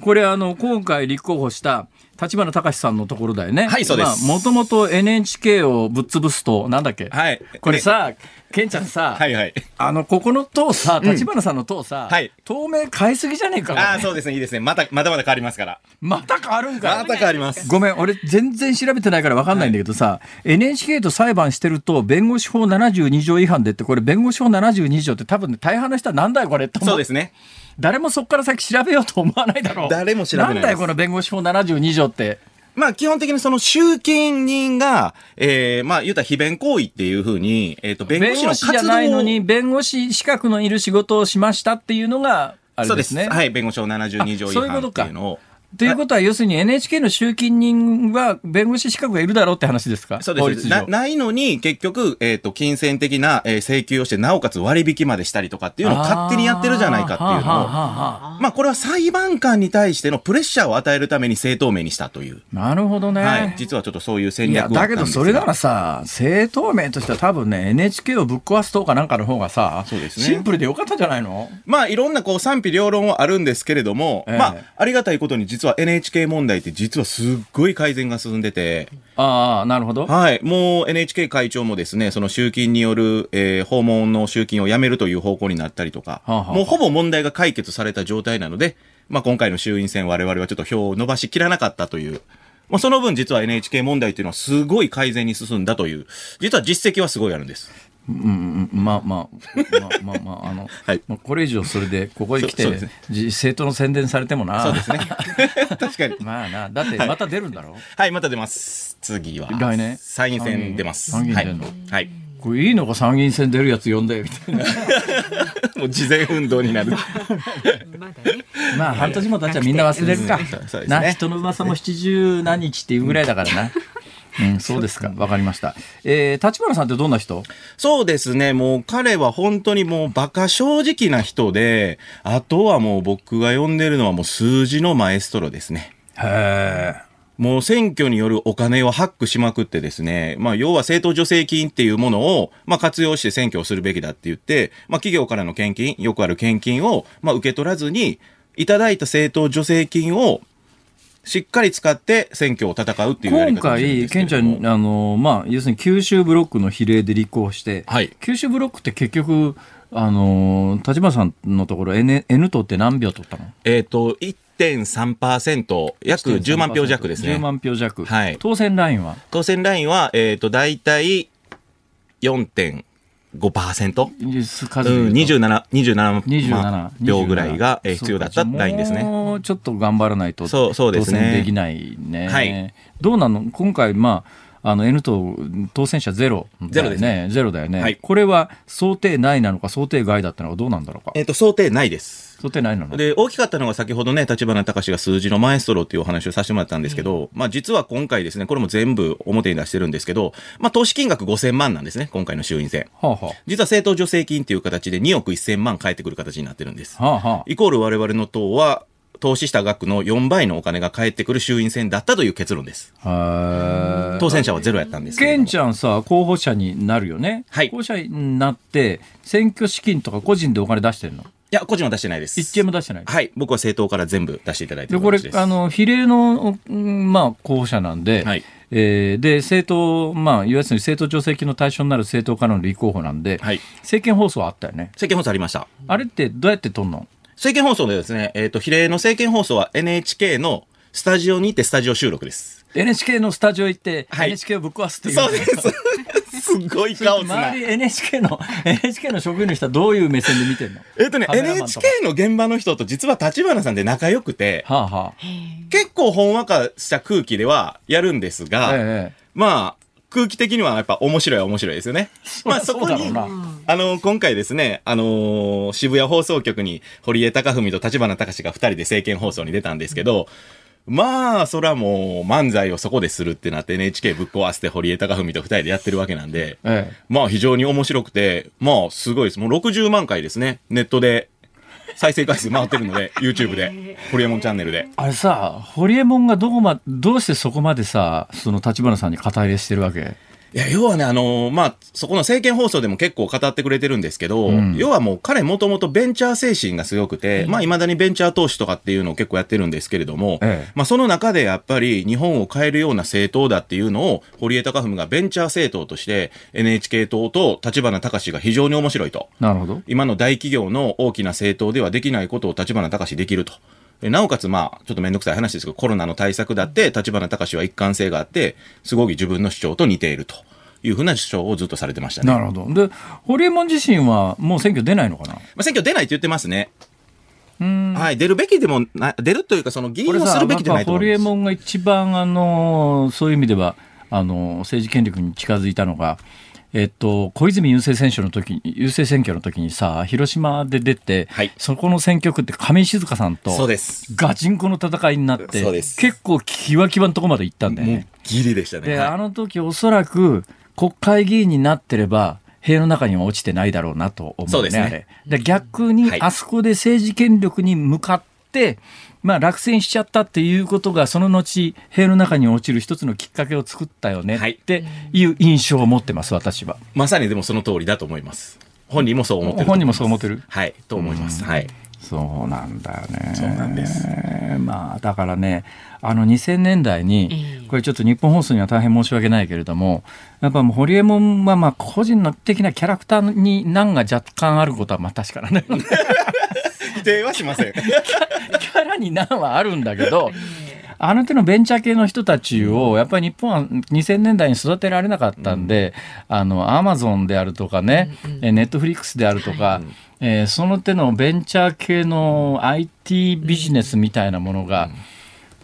これ、あの、今回立候補した、立花隆さんのところだよね。はいそうですもともと NHK をぶっ潰すと、なんだっけ？はいこれさ、ケンちゃんさ、はいはい。あの、ここの塔さ、立花さんの塔さ、はい透明変えすぎじゃねえか、ああ、そうですね、いいですね。また、まだまだ変わりますから。また変わるんかまた変わります。ごめん、俺全然調べてないから分かんないんだけどさ、NHK と裁判してると、弁護士法72条違反でって、これ弁護士法72条って多分ね、大半の人はなんだよこれって思そうですね。誰もそこから先調べようと思わないだろう。誰も調べないですんだよこの弁護士法72条って。まあ、基本的にその集金人が、ええまあ、言うたら非弁行為っていうふうに、えっ、と、弁護弁士の活動護士じゃないのに、弁護士資格のいる仕事をしましたっていうのが、あそうで。れですすね。はい、弁護士法72条違反っあそういうことかていうのを。ということは、要するに NHK の集金人は弁護士資格がいるだろうって話ですか？そうです。なないのに、結局、えっ、と、金銭的な、えー請求をして、なおかつ割引までしたりとかっていうのを勝手にやってるじゃないかっていうのを、あまあ、これは裁判官に対してのプレッシャーを与えるために正当明にしたという。なるほどね。はい。実はちょっとそういう戦略だけどそれならさ、正当面としては多分ね、NHK をぶっ壊すとかなんかの方がさ、そうですね。シンプルでよかったんじゃないの？まあ、いろんなこう賛否両論はあるんですけれども、ええ。まあ、ありがたいことに実は NHK 問題って実はすっごい改善が進んでて、ああ、なるほど。はい。もう NHK 会長もですね、その集金による、えー訪問の集金をやめるという方向になったりとか、はあはあもうほぼ問題が解決された状態なので、まあ今回の衆院選我々はちょっと票を伸ばしきらなかったという、まあその分実は NHK 問題っていうのはすごい改善に進んだという、実は実績はすごいあるんです。うんうんうん、まあまあ、まあまあまあ、あの、はいまあこれ以上それで、ここへ来て、ねじ政党の宣伝されてもな。そうですね。確かに。まあな、だってまた出るんだろ、はい、また出ます。次は。来年？参院選出ます。参議院出んのはい。はい。これいいのか参議院選出るやつ呼んで、みたいな。もう事前運動になる。まあ半年も経っちゃみんな忘れるかねな、人の噂も七十何日っていうぐらいだからな。うん、そうですか。わかりました。えー、立花さんってどんな人？そうですね。もう彼は本当にもうバカ正直な人で、あとはもう僕が呼んでるのはもう数字のマエストロですね。へえ。もう選挙によるお金をハックしまくってですね、まあ要は政党助成金っていうものを、まあ活用して選挙をするべきだって言って、まあ企業からの献金、よくある献金を、まあ受け取らずに、いただいた政党助成金を、しっかり使って選挙を戦うっていうやり今方をしてるんで回、ケンちゃん、あの、まあ、要するに九州ブロックの比例で立候補して、はい。九州ブロックって結局、あの、立花さんのところ N, N 党って何票取ったの？えっ、と、1.3%、約10万票弱ですね。10万票弱。はい。当選ラインは？当選ラインは、えっ、と、大体4.5 5%? 数うん、27、27 27まあ票ぐらいがえー必要だったラインですね。もうちょっと頑張らないとそうそうですね当選できないね。はいどうなの？今回、まあ、あの N 党当選者ゼロね。ゼロですねゼロだよね、はいこれは想定内なのか想定外だったのかどうなんだろうか。えっ、と、想定ないです。想定内なの？で、大きかったのが先ほどね、立花隆が数字のマエストロっていうお話をさせてもらったんですけど、まあ実は今回ですね、これも全部表に出してるんですけど、まあ投資金額5000万なんですね、今回の衆院選。はあ、は実は政党助成金っていう形で2億1000万返ってくる形になってるんです。あ、はあ、はイコール我々の党は、投資した額の4倍のお金が返ってくる衆院選だったという結論です。当選者はゼロやったんですけれケンどもちゃんさ、候補者になるよね。はい候補者になって、選挙資金とか個人でお金出してるの？いや、個人は出してないです。一件も出してない。はい。僕は政党から全部出していただいてで、これ。あの、比例の、うんまあ、候補者なんで、はいえーで、政党、まあ、いわゆる政党助成金の対象になる政党からの立候補なんで、はい。政見放送あったよね。政見放送ありました。あれってどうやって撮んの？政見放送でですね、えっ、と、比例の政見放送は NHK のスタジオに行ってスタジオ収録です。?NHK のスタジオ行って、はい NHK をぶっ壊すっていう。そうです。すっごいカオスな周。り NHK の、NHK の職員の人はどういう目線で見てんの？えっとね、NHK かの現場の人と実は立花さんで仲良くて、はあは結構ほんわかした空気ではやるんですあ。が、ええまあ、空気的にはやっぱ面白いは面白いですよね。まあそこに、あの、今回ですね、あのー渋谷放送局に堀江貴文と立花隆が二人で政見放送に出たんですけど、まあ、それはもう漫才をそこでするってなって NHK ぶっ壊して堀江貴文と二人でやってるわけなんで、ええまあ非常に面白くて、まあすごいです。もう60万回ですね。ネットで再生回数回ってるので、YouTube で、ホリエモンチャンネルで。あれさ、ホリエモンがどこま、どうしてそこまでさ、その立花さんに肩入れしてるわけ？いや、要はね、あのーまあ、そこの政見放送でも結構語ってくれてるんですけど、うん要はもう彼もともとベンチャー精神がすごくて、まあ、未だにベンチャー投資とかっていうのを結構やってるんですけれども、ええまあ、その中でやっぱり日本を変えるような政党だっていうのを、堀江貴文がベンチャー政党として NHK 党と立花隆が非常に面白いと。なるほど。今の大企業の大きな政党ではできないことを立花隆できると。でなおかつ、まあ、ちょっとめんどくさい話ですけど、コロナの対策だって、立花隆は一貫性があって、すごい自分の主張と似ているというふうな主張をずっとされてましたね。まなるほど。で、ホリエモン自身はもう選挙出ないのかな？あ、選挙出ないって言ってますね。うん。はい、出るべきでもな、出るというか、その議員をするべきじゃないとホ思います。リエモンが一番、あの、そういう意味では、あの、政治権力に近づいたのが、えっと、小泉郵政選挙の時に、郵政選挙の時にさ、広島で出て、はいそこの選挙区って亀井静香さんと、そうです。ガチンコの戦いになって、そうです結構キワキワのとこまで行ったんだよね。ギリでしたね。で、はいあの時おそらく国会議員になってれば、塀の中には落ちてないだろうなと思うね、そうですねあれ。で逆に、はいあそこで政治権力に向かって、まあ落選しちゃったっていうことが、その後、塀の中に落ちる一つのきっかけを作ったよねはいっていう印象を持ってます、私は。まさにでもその通りだと思います。本人もそう思ってると本人も。そう思ってるはい、と思います。はい。そうなんだよね。そうなんです。まあ、だからね、あの2000年代に、これちょっと日本放送には大変申し訳ないけれども、やっぱもうホリエモンはまあ個人の的なキャラクターに難が若干あることはまあ確かだけど、キ 否定はしません。ャラに難はあるんだけど、あの手のベンチャー系の人たちを、やっぱり日本は2000年代に育てられなかったんで、あの、アマゾンであるとかね、えネットフリックスであるとか、えーその手のベンチャー系の IT ビジネスみたいなものが、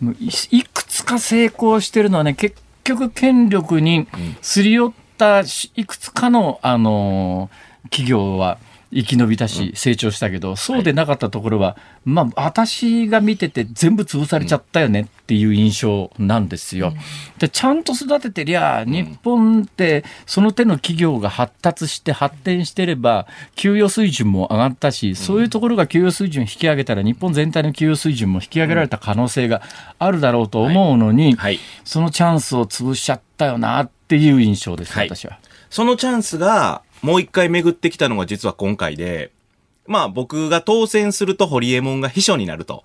もういいくつか成功してるのはね、結局権力にすり寄ったしいくつかの、あのー企業は生き延びたし成長したけど、そうでなかったところは、まあ私が見てて全部潰されちゃったよねっていう印象なんですよ。でちゃんと育ててりゃ日本ってその手の企業が発達して発展してれば給与水準も上がったし、そういうところが給与水準引き上げたら日本全体の給与水準も引き上げられた可能性があるだろうと思うのに、はい。そのチャンスを潰しちゃったよなっていう印象です、はい。私は。そのチャンスが、もう一回巡ってきたのが実は今回で、まあ僕が当選するとホリエモンが秘書になると。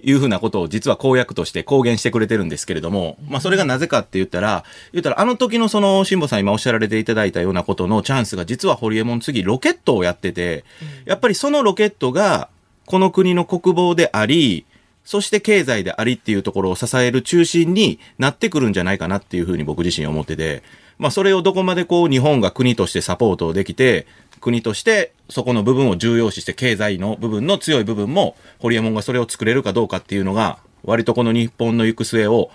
いうふうなことを実は公約として公言してくれてるんですけれども、まあそれがなぜかって言ったら、言ったらあの時のその辛坊さん今おっしゃられていただいたようなことのチャンスが実はホリエモン次ロケットをやってて、やっぱりそのロケットがこの国の国防であり、そして経済でありっていうところを支える中心になってくるんじゃないかなっていうふうに僕自身思ってて、まあそれをどこまでこう日本が国としてサポートできて、国としてそこの部分を重要視して経済の部分の強い部分も、ホリエモンがそれを作れるかどうかっていうのが、割とこの日本の行く末を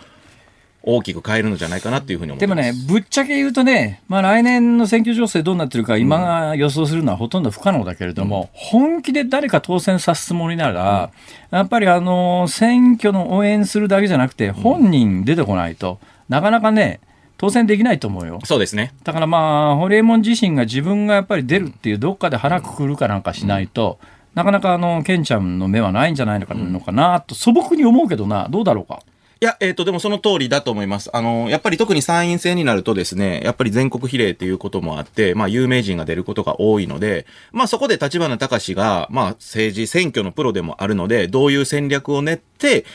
大きく変えるのじゃないかなっていうふうに思います。でもね、ぶっちゃけ言うとね、まあ来年の選挙情勢どうなってるか今が予想するのはほとんど不可能だけれども、本気で誰か当選さすつもりなら、やっぱりあの、選挙の応援するだけじゃなくて、本人出てこないと、なかなかね、当選できないと思うよ。そうですね。だからまあ、ホリエモン自身が自分がやっぱり出るっていう、どっかで腹くくるかなんかしないと、なかなかあの、ケンちゃんの目はないんじゃないのかのかなと素朴に思うけどな、どうだろうか？いや、えっ、と、でもその通りだと思います。あの、やっぱり特に参院選になるとですね、やっぱり全国比例っていうこともあって、まあ、有名人が出ることが多いので、まあ、そこで立花隆が、まあ、政治選挙のプロでもあるので、どういう戦略を練って、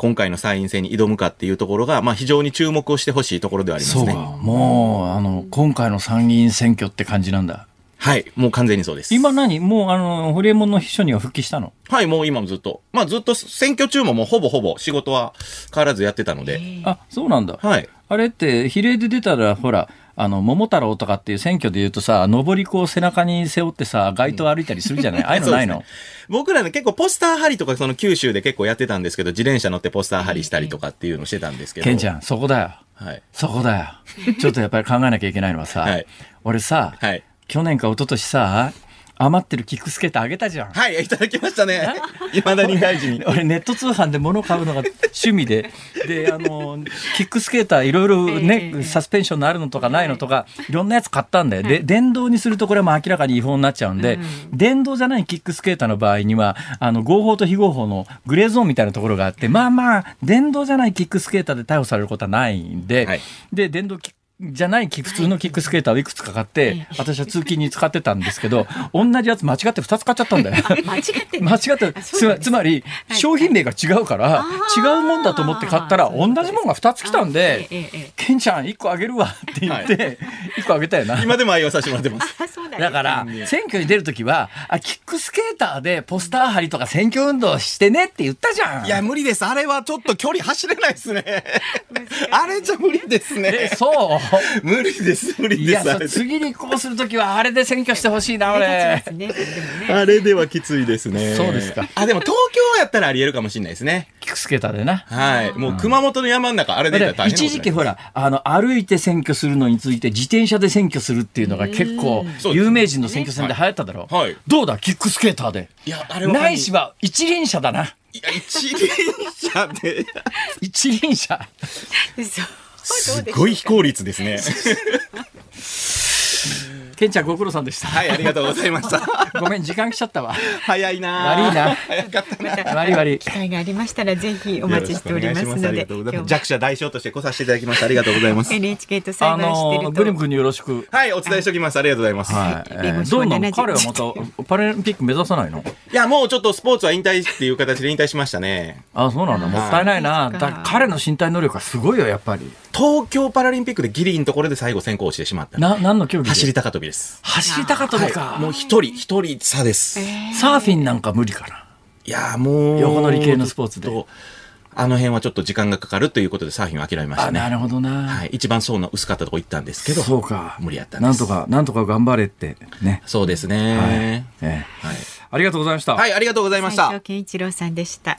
今回の参院選に挑むかっていうところが、まあ、非常に注目をしてほしいところではありますね。そうか。もう、あの、今回の参議院選挙って感じなんだ。はい。もう完全にそうです。今何？もう、あの、ホリエモンの秘書には復帰したの？はい、もう今もずっと。まあ、ずっと選挙中ももうほぼほぼ仕事は変わらずやってたので。あ、そうなんだ。はい。あれって、比例で出たら、ほら、あの、桃太郎とかっていう選挙で言うとさ、上り子を背中に背負ってさ、街頭歩いたりするじゃない？ああいうのないの、ね僕らね、結構ポスター貼りとか、その九州で結構やってたんですけど、自転車乗ってポスター貼りしたりとかっていうのをしてたんですけど。ケンちゃん、そこだよ。はい。そこだよ。ちょっとやっぱり考えなきゃいけないのはさ、はい俺さ、はい。去年か一昨年さ、余ってるキックスケーターあげたじゃん。はい、いただきましたね。未だに大事に。俺ネット通販で物買うのが趣味で、で、あの、キックスケーターいろいろね、ええサスペンションのあるのとかないのとか、いろんなやつ買ったんだよ。で、電動にするとこれも明らかに違法になっちゃうんで、電動じゃないキックスケーターの場合には、あの、合法と非合法のグレーゾーンみたいなところがあって、まあまあ、電動じゃないキックスケーターで逮捕されることはないんで、はいで、電動キックじゃないキ普通のキックスケーターをいくつか買って、私は通勤に使ってたんですけど、同じやつ間違って2つ買っちゃったんだよ。間違って間違ってつまりはい商品名が違うから違うもんだと思って買ったら同じもんが2つ来たんでええええ「ケンちゃん1個あげるわ」って言って1個あげたよな。今でも愛用させてもらってます。だから選挙に出るときはあキックスケーターでポスター貼りとか選挙運動してねって言ったじゃん。いや、無理です。あれはちょっと距離走れないですね。あれじゃ無理ですえね。そう 無理です、無理いやです。あれそう次にこうするときはあれで選挙してほしいな目俺ねね。あれではきついですね。そうですか。あ、でも東京やったらありえるかもしれないですね。キックスケーターでな。はい。もう熊本の山の中、あれでたら大変一時期ほらあの歩いて選挙するのについて自転車で選挙するっていうのが結構有名人の選挙戦で流行っただろ、はい。どうだキックスケーターで。いや、あれは。ないしは一輪車だな。いや、一輪車で、一輪車。そうすごい非効率ですね。ケンちゃんご苦労さんでした、はい、ありがとうございました。ごめん時間来ちゃったわ早いな悪いな早かったな。悪い悪い機会がありましたらぜひお待ちしておりますのありでがとうございます。今日弱者代表として来させていただきました。ありがとうございます。NHK と裁あ判してるとのグリム君によろしくはい、お伝えしておきます。ありがとうございます。はい、どうなの70彼はまたパラリンピック目指さないの？いや、もうちょっとスポーツは引退っていう形で引退しましたね。あそうなんだもったいないな彼の身体能力はすごいよやっぱり東京パラリンピックでギリのところで最後先行してしまった。な何の競技で？走り高跳びです。走り高跳びか、はいもう一人、一人差です。サーフィンなんか無理かないや、もう。横乗り系のスポーツであの辺はちょっと時間がかかるということでサーフィンを諦めましたあなね。るほどな、はい。一番層の薄かったとこ行ったんですけど。そうか無理やったんですなんとかなんとか頑張れってねそうですね。ええはい。ありがとうございました、はい、ありがとうございました斉藤。健一郎さんでした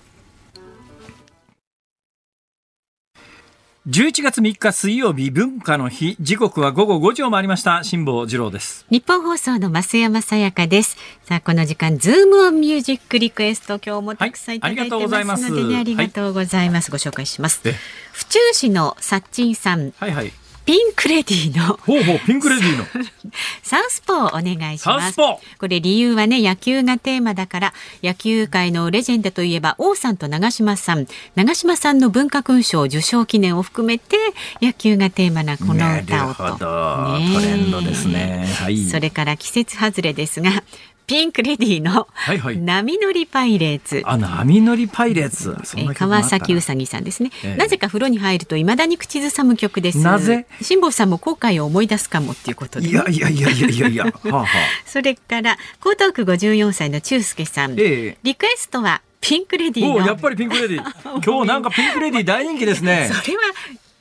11月3日水曜日文化の日。時刻は午後5時を回りました。辛坊治郎です。ニッポン放送の増山さやかです。さあこの時間ズームオンミュージックリクエスト今日もたくさんいただいてますのでね、ありがとうございます、ご紹介します。え。府中市のさっちんさん。はいはいピンクレディの。ほうほうピンクレディーの。サウスポーをお願いします。サウスポー。これ理由はね野球がテーマだから野球界のレジェンドといえば王さんと長嶋さん。長嶋さんの文化勲章受賞記念を含めて野球がテーマなこの歌をと。ねえトレンドですね。はい。それから季節外れですがピンクレディのはいはい。波乗りパイレーツ。あ波乗りパイレーツ。川崎うさぎさんですね、ええ。なぜか風呂に入ると未だに口ずさむ曲です。なぜ？辛坊さんも航海を思い出すかもっていうことで、いやいやいやいやいやいや。はあはあ。それから江東区54歳の中介さん、ええ。リクエストはピンクレディの。おうやっぱりピンクレディー。今日なんかピンクレディー大人気ですね。それは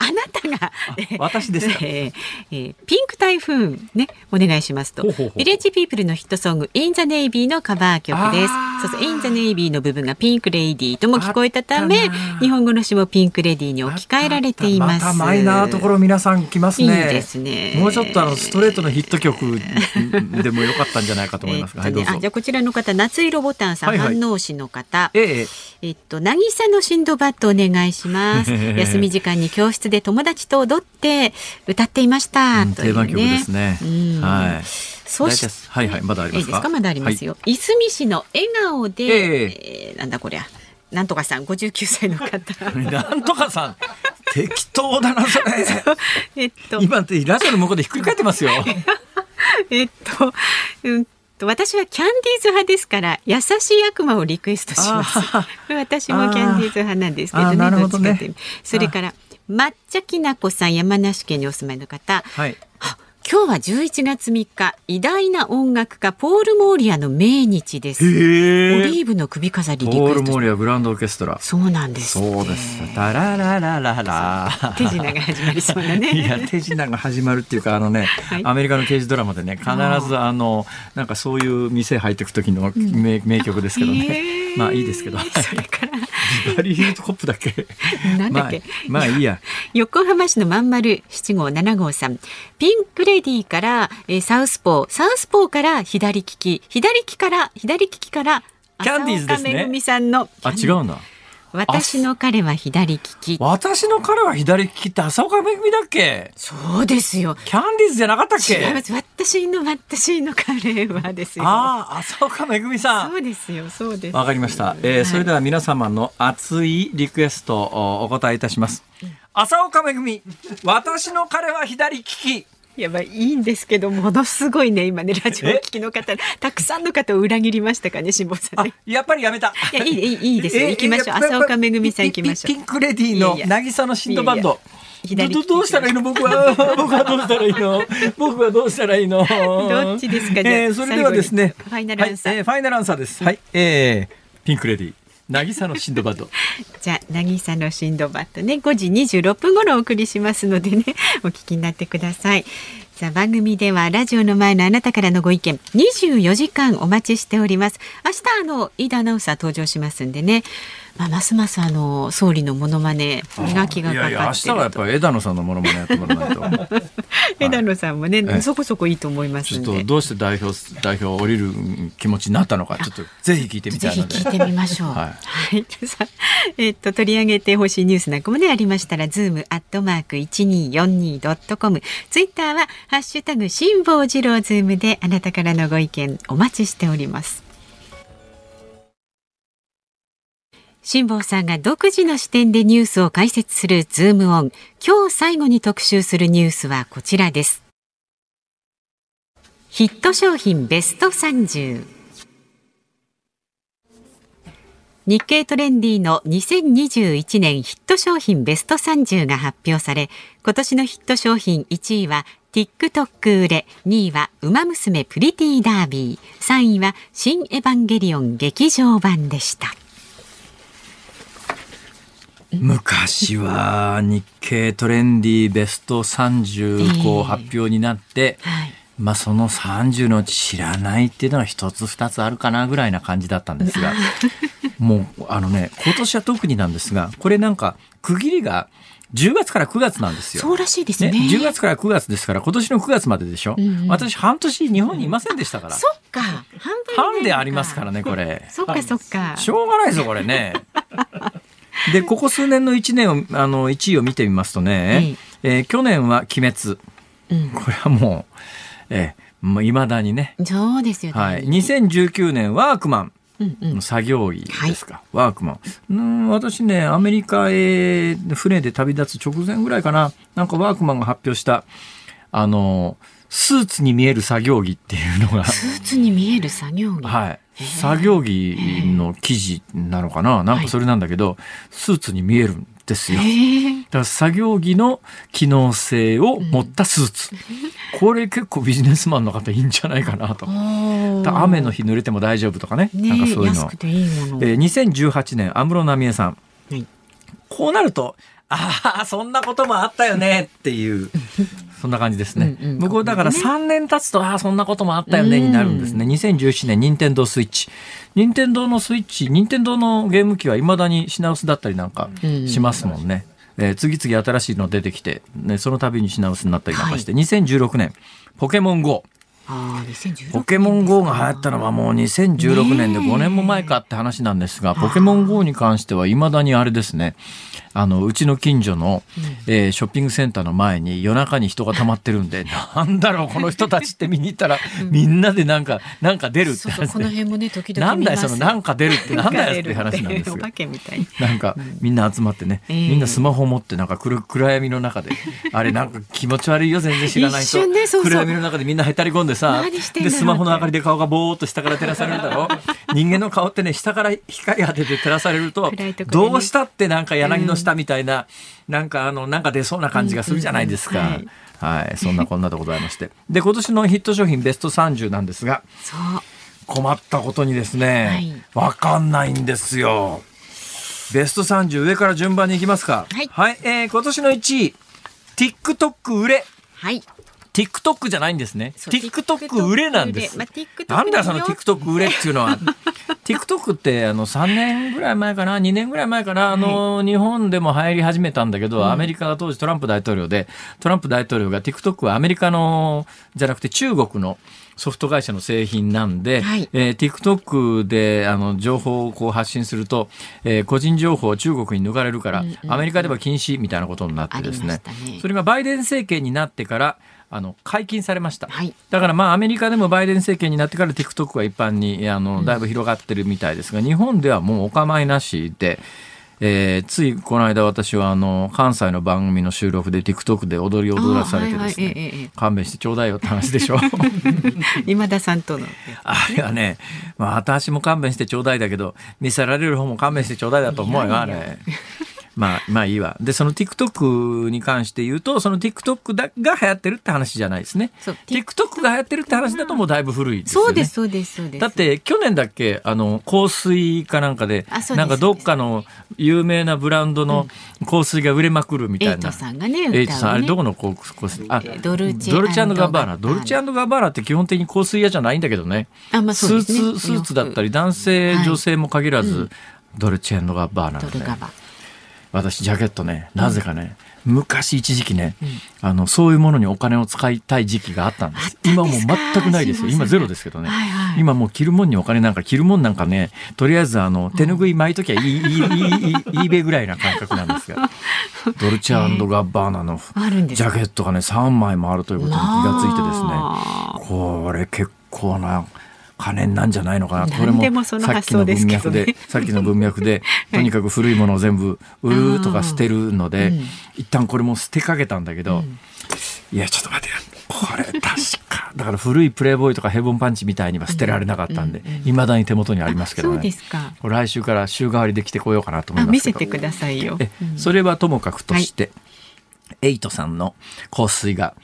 あなたが、私ですか、えーえーピンク台風ねお願いしますと。ビレッジピープルのヒットソングインザネイビーのカバー曲です。そうそうインザネイビーの部分がピンクレイディーとも聞こえたため日本語の詩もピンクレディーに置き換えられています。またマイナーところ皆さん来ますね。いいですね。もうちょっとあのストレートのヒット曲でもよかったんじゃないかと思いますが、えっとねはいあじゃあこちらの方夏色ボタンさん、はいはい。反応市の方。えええっと、渚のシンドバッドお願いします。休み時間に教室で友達と踊って歌っていました。といううん定番曲ですね。うん。はい。そしてはいはいまだありますか？いいですか？まだありますよ。い。すみ市の笑顔で、ええ。ーなんだこりゃ。なんとかさん、59歳の方。なんとかさん。適当だなそれ。えっと、今ってラジオの向こうでひっくり返ってますよ。えっと、うんと、私はキャンディーズ派ですから、優しい悪魔をリクエストしますあ。私もキャンディーズ派なんですけどね。どねっちかそれから、抹茶きなこさん、山梨県にお住まいの方。はいあ今日は11月3日、偉大な音楽家ポール・モーリアの命日です。オへリーブの首飾りポール・モーリアグランドオーケストラ。そうなんです。って。そうです。タラララララ。手品が始まりそうなね。いや手品が始まるっていうかあのね、はい。アメリカの刑事ドラマでね必ずあのなんかそういう店入っていく時の名,、名曲ですけどね、まあいいですけど。それから、ビバリーヒルズコップだっけ。なんだっけ？まあ、まあいいや。横浜市のまんまる7号7号さんピンクレディーから、えーサウスポー。サウスポーから左利き。左利きから左利きからキャンディーズですね。めぐみさんのあ違うんだ私の彼は左利き。私の彼は左利きって浅岡めぐみだっけ？そうですよ。キャンディーズじゃなかったっけ？私の私の彼はですよ。ああ浅岡めぐみさん。そうですよそうですわかりました、えーはい。それでは皆様の熱いリクエストをお答えいたします。浅岡めぐみ私の彼は左利きやばいいいんですけどものすごいね今ねラジオ聞きの方たくさんの方を裏切りましたかね辛坊さんあねやっぱりやめた。いやいいいいいいですよ。え？行きましょう。やっぱ浅岡めぐみさん行きましょう。ピピンクレディーの渚のシンドバッド。いやいや左どどどうしたらいいの？僕は僕はどうしたらいいの？僕はどうしたらいいの？どっちですか？じゃあえーそれではですね。ファイナルアンサー。はいえファイナルアンサーです。はいえーピンクレディー渚のシンドバッド。じゃあ渚のシンドバッドね。5時26分頃お送りしますのでね。お聞きになってください。さあ番組ではラジオの前のあなたからのご意見。24時間お待ちしております。明日あの飯田アナウンサー登場しますんでね。まあ、ますますあの総理のモノマネ磨きがかかってるいやいや明日はやっぱり枝野さんのものまねやってもらわないと 枝野さんもね、ええそこそこいいと思いますちょっとどうして代表代表降りる気持ちになったのかちょっとぜひ聞いてみぜたいのでひ聞いてみましょう。ははいい。さあえっと取り上げてほしいニュースなんかもねありましたら、ズームアットマーク一二四二ドットコム。ツイッターはハッシュタグ辛坊治郎ズームであなたからのご意見お待ちしております。辛坊さんが独自の視点でニュースを解説するズームオン。今日最後に特集するニュースはこちらです。ヒット商品ベスト30。日経トレンディの2021年ヒット商品ベスト30が発表され、今年のヒット商品1位は TikTok 売れ、2位はウマ娘プリティダービー、3位はシン・エヴァンゲリオン劇場版でした。昔は日経トレンディベスト30こう発表になって、はい。まあその30のうち知らないっていうのは一つ二つあるかなぐらいな感じだったんですが もうあのね今年は特になんですがこれなんか区切りが10月から9月なんですよ。そうらしいですね。ね、10月から9月ですから今年の9月まででしょ、うんうん私半年日本にいませんでしたからそっか。半分半でありますからねこれそっかそっか。しょうがないですよこれねでここ数年の1年をあの1位を見てみますとね、えー去年は「鬼滅。うん」これはもうえーもう未だにね、そうですよ。ね。はい、2019年ワークマン。うんうん。作業着ですか、ワークマン。うん私ねアメリカへ船で旅立つ直前ぐらいかな。なんかワークマンが発表したあのスーツに見える作業着っていうのが。スーツに見える作業着。はい作業着の生地なのかな？なんかそれなんだけど、スーツに見えるんですよ。だ。から作業着の機能性を持ったスーツ。これ結構ビジネスマンの方いいんじゃないかなと。雨の日濡れても大丈夫とかね。なんかねそういうの安。えー2018年安室奈美恵さん、はいこうなると、ああ、そんなこともあったよねっていう、そんな感じですね。うんうん向こうだから3年経つと、ああ、そんなこともあったよねになるんですね。2017年、任天堂スイッチ。任天堂のスイッチ、任天堂のゲーム機は未だに品薄だったりなんかしますもんね。えー次々新しいの出てきて、ね、その度に品薄になったりなんかして、2016年、ポケモン GO。ああ、2016ポケモン GO が流行ったのはもう2016年で5年も前かって話なんですが、ポケモン GO に関しては未だにあれですね、あの、うちの近所の、えーショッピングセンターの前に夜中に人が溜まってるんで、なんだろう、この人たちって見に行ったら、みんなでなんか、なんか出るって話。こので。辺もね、時々見ます。なんだよ、そのなんか出るって なんだよって話なんですおが化。けみたい。なんかみんな集まってね、ええ。みんなスマホ持ってなんか暗暗闇の中で。あれなんか気持ち悪いよ全然知らない一と瞬ね暗闇の中でみんなへたり込んでさでスマホの明かりで顔がぼーっと下から照らされるだろ？人間の顔ってね下から光当てて照らされると、どうしたってなんか柳の下みたいな、なんかあのなんか出そうな感じがするじゃないですか。うんうんうんはい、そんなこんなでございまして。で、今年のヒット商品ベスト30なんですが。困ったことにですね、わ、かんないんですよ。ベスト30上から順番に行きますか。はいえー今年の1位、TikTok 売れ。はい。TikTok じゃないんですね。TikTok 売れなんです。まあなんだよそのよ TikTok 売れっていうのは。TikTok ってあの3年ぐらい前かな、2年ぐらい前かな、あの、日本でも流行り始めたんだけど、アメリカが当時トランプ大統領で、トランプ大統領が TikTok はアメリカの、じゃなくて中国のソフト会社の製品なんで、はい。えー TikTok であの情報をこう発信すると、えー個人情報を中国に抜かれるから、アメリカでは禁止みたいなことになってですね。ね。それがバイデン政権になってからあの解禁されました、はい。だからまあアメリカでもバイデン政権になってから TikTok は一般にあのだいぶ広がってるみたいですが、日本ではもうお構いなしで、えーついこの間私はあの関西の番組の収録で TikTok で踊り踊らされてですね、あはいはいええええ。勘弁してちょうだいよって話でしょ 今田さんとの。あれはね、まあ、私も勘弁してちょうだいだけど見せられる方も勘弁してちょうだいだと思うよあれ。まあ、まあいいわ。で、その TikTok に関して言うと、その TikTok だが流行ってるって話じゃないですね。TikTok が流行ってるって話だともうだいぶ古いですよね。そうです、そうです、そうです。だって去年だっけあの香水かなんかでですなんかどっかの有名なブランドの香水が売れまくるみたいな。エイトさんがね、歌うねエイトさんあれどこの香香水あえドルチェドルチェガッバーナドルチェガッバーナって基本的に香水屋じゃないんだけどねあ、まあスーそうですね。ツスーツだったり男性はい女性も限らずドルチェガッバーナのねドルガバ。私ジャケットねなぜかね昔一時期ね、あのそういうものにお金を使いたい時期があったんです。今もう全くないですよ。今ゼロですけどね、はいはい。今もう着るもんにお金なんか着るもんなんかねとりあえずあの手ぬぐい巻いときゃいい、いい、いい、いい、いい、べぐらいな感覚なんですが、ドルチェガッバーナのジャケットがね、3枚もあるということに気がついてですね、まあこれ結構な金になんじゃないのかな。これ何もさっきの文脈で、さっきの文脈で、とにかく古いものを全部売るとか捨てるので、うん一旦これも捨てかけたんだけど、いや、ちょっと待ってよ。これ確か。だから古いプレイボーイとかヘボンパンチみたいには捨てられなかったんで、いまだに手元にありますけどね。来週から週替わりで来てこようかなと思いあ、ますけど。見せてくださいよ。え、それはともかくとして、エイトさんの香水が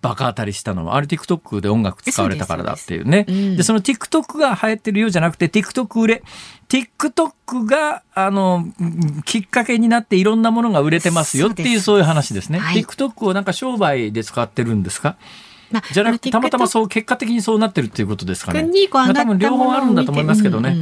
バカ当たりしたのは、あれ TikTok で音楽使われたからだっていうね。そうですその TikTok が流行ってるようじゃなくて、TikTok 売れ。TikTok が、あの、うんきっかけになっていろんなものが売れてますよっていう、そういう話ですね。はい TikTok をなんか商売で使ってるんですか？まあじゃなくて、たまたまう。そう、結果的にそうなってるっていうことですかね。にこう上がったまあ多分両方あるんだと思いますけどね。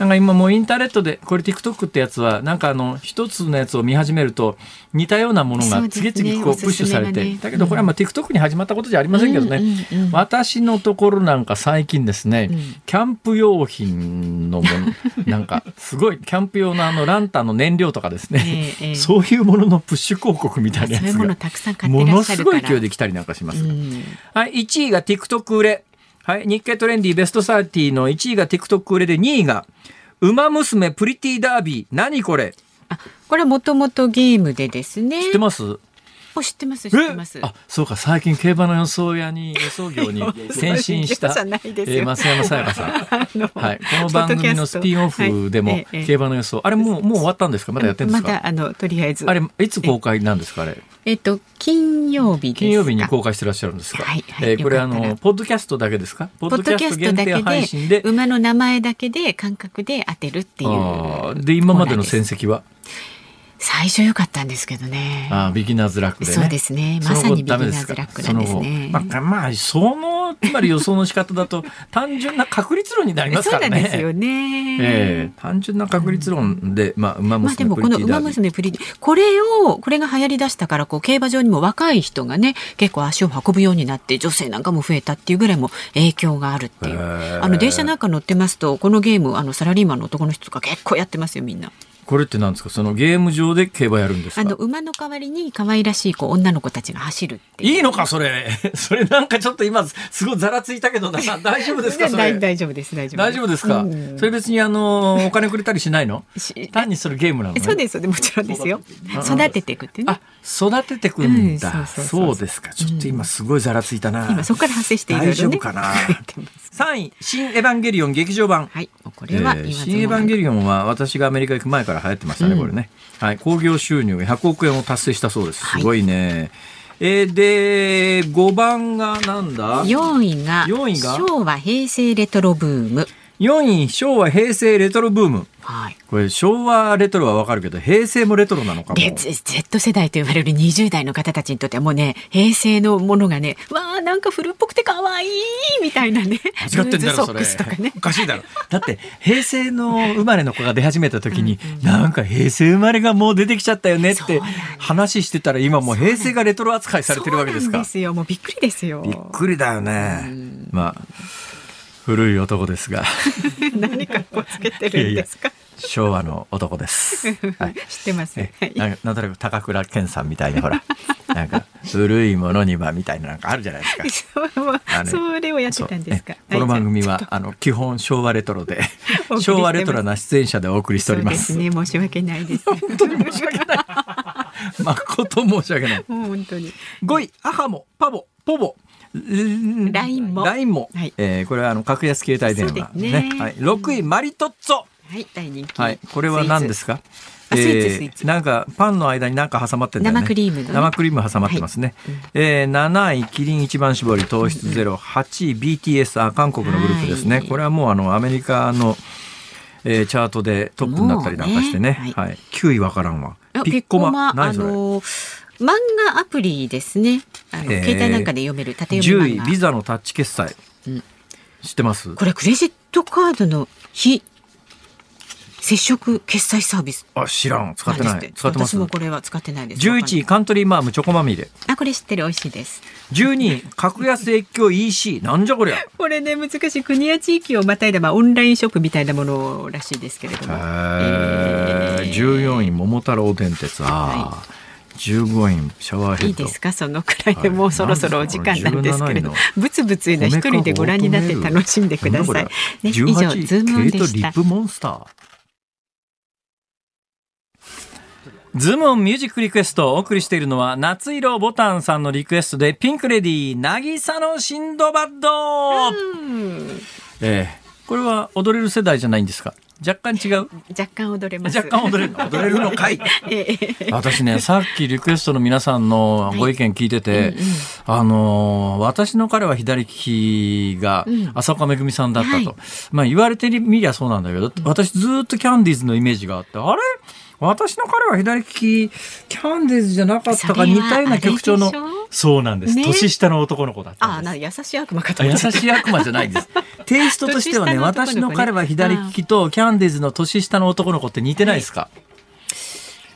なんか今もうインターネットで、これ TikTok ってやつは、なんかあの、一つのやつを見始めると、似たようなものが次々こうプッシュされて、おすすめがねだけどこれはまあ TikTok に始まったことじゃありませんけどね。うんうんうん私のところなんか最近ですね、うんキャンプ用品のもの、なんかすごい、キャンプ用のあのランタンの燃料とかですね、ええええそういうもののプッシュ広告みたいなやつが、たくさん買ってものすごい。勢いで来たりなんかします。うんはい、1位が TikTok 売れ。はい、日経トレンディベスト30の1位が TikTok 売れで2位が、ウマ娘プリティダービー。何これ？あ、これはもともとゲームでですね。知ってます？お知ってます、知ってます。あ、そうか、最近競馬の予想屋に、予想業に転身した、えー増山さやかさん。はい、この番組のスピンオフでも競馬の予想、あれもうもう終わったんですか？まだやってるんですか、まだあのとりあえず。あれいつ公開なんですか？あれ。えっと金曜日金曜日に公開してらっしゃるんですか、はいはい。えーこれあのポッドキャストだけですか？ポポッドキャストだけ配信で？で馬の名前だけで感覚で当てるっていうで今までの戦績は？最初良かったんですけどね。ああビギナーズラックでね。そうですね。まさにビギナーズラックなんですね。まあ、まあ、その、つまり予想の仕方だと、単純な確率論になりますからね。そうなんですよね。ええ単純な確率論で、まあ、馬まあで娘もこの馬娘プリティこれをこれが流行り出したからこう競馬場にも若い人がね結構足を運ぶようになって女性なんかも増えたっていうぐらいも影響があるっていうあの電車なんか乗ってますとこのゲームあのサラリーマンの男の人とか結構やってますよみんなこれって何ですか？そのゲーム上で競馬やるんですか？あの馬の代わりに可愛らしいこう女の子たちが走るっていう。いいのかそれ？それなんかちょっと今、すごいざらついたけど な。大丈夫ですか？それ。大大丈夫です大丈夫大丈夫ですか、うん。それ別にあの、お金くれたりしないの？し単にそれゲームなの？ね。そうですもちろんですよ。うん育てていくっていうね。あ、育ててくんだ。うんそうですか。ちょっと今すごいざらついたな。今そこから発生していろいろね大丈夫かな？言ってます3位、新エヴァンゲリオン劇場版。はいこれはえー新エヴァンゲリオンは私がアメリカ行く前から流行ってましたね、これね。はい。興行収入100億円を達成したそうです。すごいね。えーで、5番がなんだ？4位が四位が？昭和平成レトロブーム ?4 位、昭和平成レトロブーム。はいこれ昭和レトロはわかるけど、平成もレトロなのかも。で Z 世代と言われる20代の方たちにとってはもうね平成のものがねわあなんか古っぽくて可愛いみたいなね間違ってんだろ、それね。おかしいだろ。だって、平成の生まれの子が出始めた時に、なんか平成生まれがもう出てきちゃったよねって話してたら、今もう平成がレトロ扱いされてるわけですかそうなんで。すよもうびっくりですよびっくりだよね。まあ、古い男ですが、何かこうつけてるんですか？昭和の男です。はい 知ってますえはいなんかなんとなく高倉健さんみたいにほら、なんか古いものにはみたいななんかあるじゃないですか。それをやってたんですか？この番組はは、あの、基本昭和レトロで昭和レトロな出演者でお送りしております。すね申し訳ないです本当に申し訳ない。誠申し訳ない。もう本当に5位、アハモ、パボ、ポボ。ラインもラインも。はいえーこれはあの、格安携帯電話。そうですねはい。6位、マリトッツォ。はい大人気はい。これは何ですか？あスイーなんか、パンの間になんか挟まってんだよね。生クリームのね生クリーム挟まってますね。えー7位、キリン一番搾り糖質ゼロ。8位、BTS、あ、韓国のグループですね。はいこれはもうあの、アメリカの、えーチャートでトップになったりなんかしてね。もうねはい。9位わからんわあ。ピッコマ。あ何それ？の漫画アプリですねえー携帯なんかで読める縦読み10漫画位、ビザのタッチ決済。うん知ってます？これクレジットカードの非接触決済サービスあ、知らん。使ってない。使ってます？私もこれは使ってないです11位、カントリーマームチョコまみれ。あこれ知ってる美味しいです12位、格安越境 EC。なんじゃこりゃ。これね難しい国や地域をまたいだ、まあ、オンラインショップみたいなものらしいですけれども、えー、14位、桃太郎電鉄。ああ。15位、シャワーヘッド。いいですか？そのくらいでもうそろそろお時間なんですけれど17位のブツブツ言うのは一人でご覧になって楽しんでください。ね、以上18位、ズームオンケでした。イトリップモンスター。ズームオンミュージックリクエストをお送りしているのは、夏色ボタンさんのリクエストで、ピンクレディー、渚のシンドバッド、うんええこれは踊れる世代じゃないんですか？若干違う？若干踊れます。若干踊れるの？踊れるのかい？ええ。私ね、さっきリクエストの皆さんのご意見聞いてて、あのー私の彼は左利きがうん。浅岡めぐみさんだったと。はい。まあ言われてみりゃそうなんだけど、私ずっとキャンディーズのイメージがあって、あれ？私の彼は左利き、キャンディーズじゃなかったか似たような曲調の。そうなんです。ね年下の男の子だったああ、んです。な優しい悪魔かとあ優しい悪魔じゃないです。テイストとしてはね、私の彼は左利きとキャンディーズの年下の男の子って似てないですか、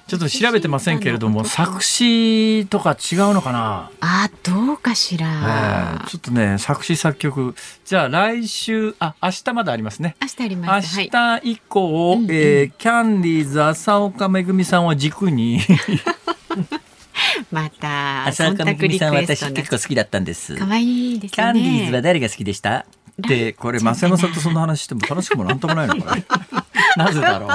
ちょっと調べてませんけれども、作詞とか違うのかな、あどうかしえらー。ちょっとね、作詞作曲。じゃあ来週、あ、明日まだありますね。明日あり明ます。はい。日以降、うんうんえーキャンディーズ浅岡めぐみさんを軸に、また、浅岡めぐみさん私結構好きだったんです。可愛いですね。キャンディーズは誰が好きでした？で、これ、増山さんとそんな話しても楽しくもなんともないのかな。なぜだろう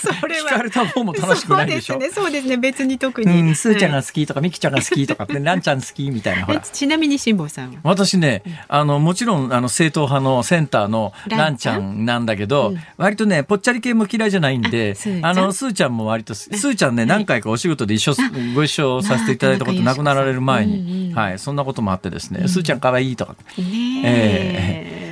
それ聞かれた方も楽しくないでしょ？そうですね、そうですね、別に特うに。ん、スーちゃんはが好きとか、ミキちゃんが好きとかって、ランちゃん好きみたいな、ほら。ちなみに辛坊さんは？私ね、あの、もちろん、あの、正統派のセンターのランちゃん？なんだけど、うん。割とね、ぽっちゃり系も嫌いじゃないんであの、スーちゃんも割と、スーちゃんね、何回かお仕事で一緒、ご一緒させていただいたこと亡くなられる前うんうんに、はい、そんなこともあってですね、スーちゃん可愛いとか、ねええ。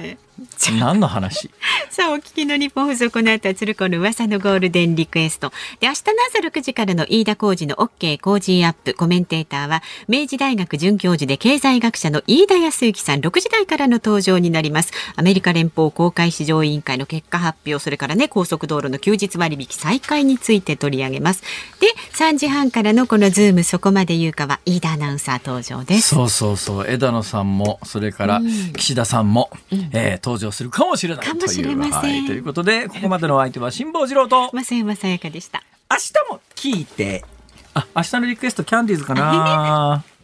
何の話？さあ、お聞きの日本放送、この後は鶴子の噂のゴールデンリクエスト。で、明日の朝6時からの飯田浩二の OK 工事アップ。コメンテーターは、明治大学准教授で経済学者の飯田康之さん、6時台からの登場になります。アメリカ連邦公開市場委員会の結果発表、それからね、高速道路の休日割引再開について取り上げます。で、3時半からのこのズームそこまで言うかは、飯田アナウンサー登場です。そうそうそう枝野さんもそれから岸田さんも、えー登場するかもしれない。かもしれません。というはい、ということでここまでのお相手は辛坊治郎と。増山さやかでした。明日も聞いて。あ明日のリクエストキャンディーズかな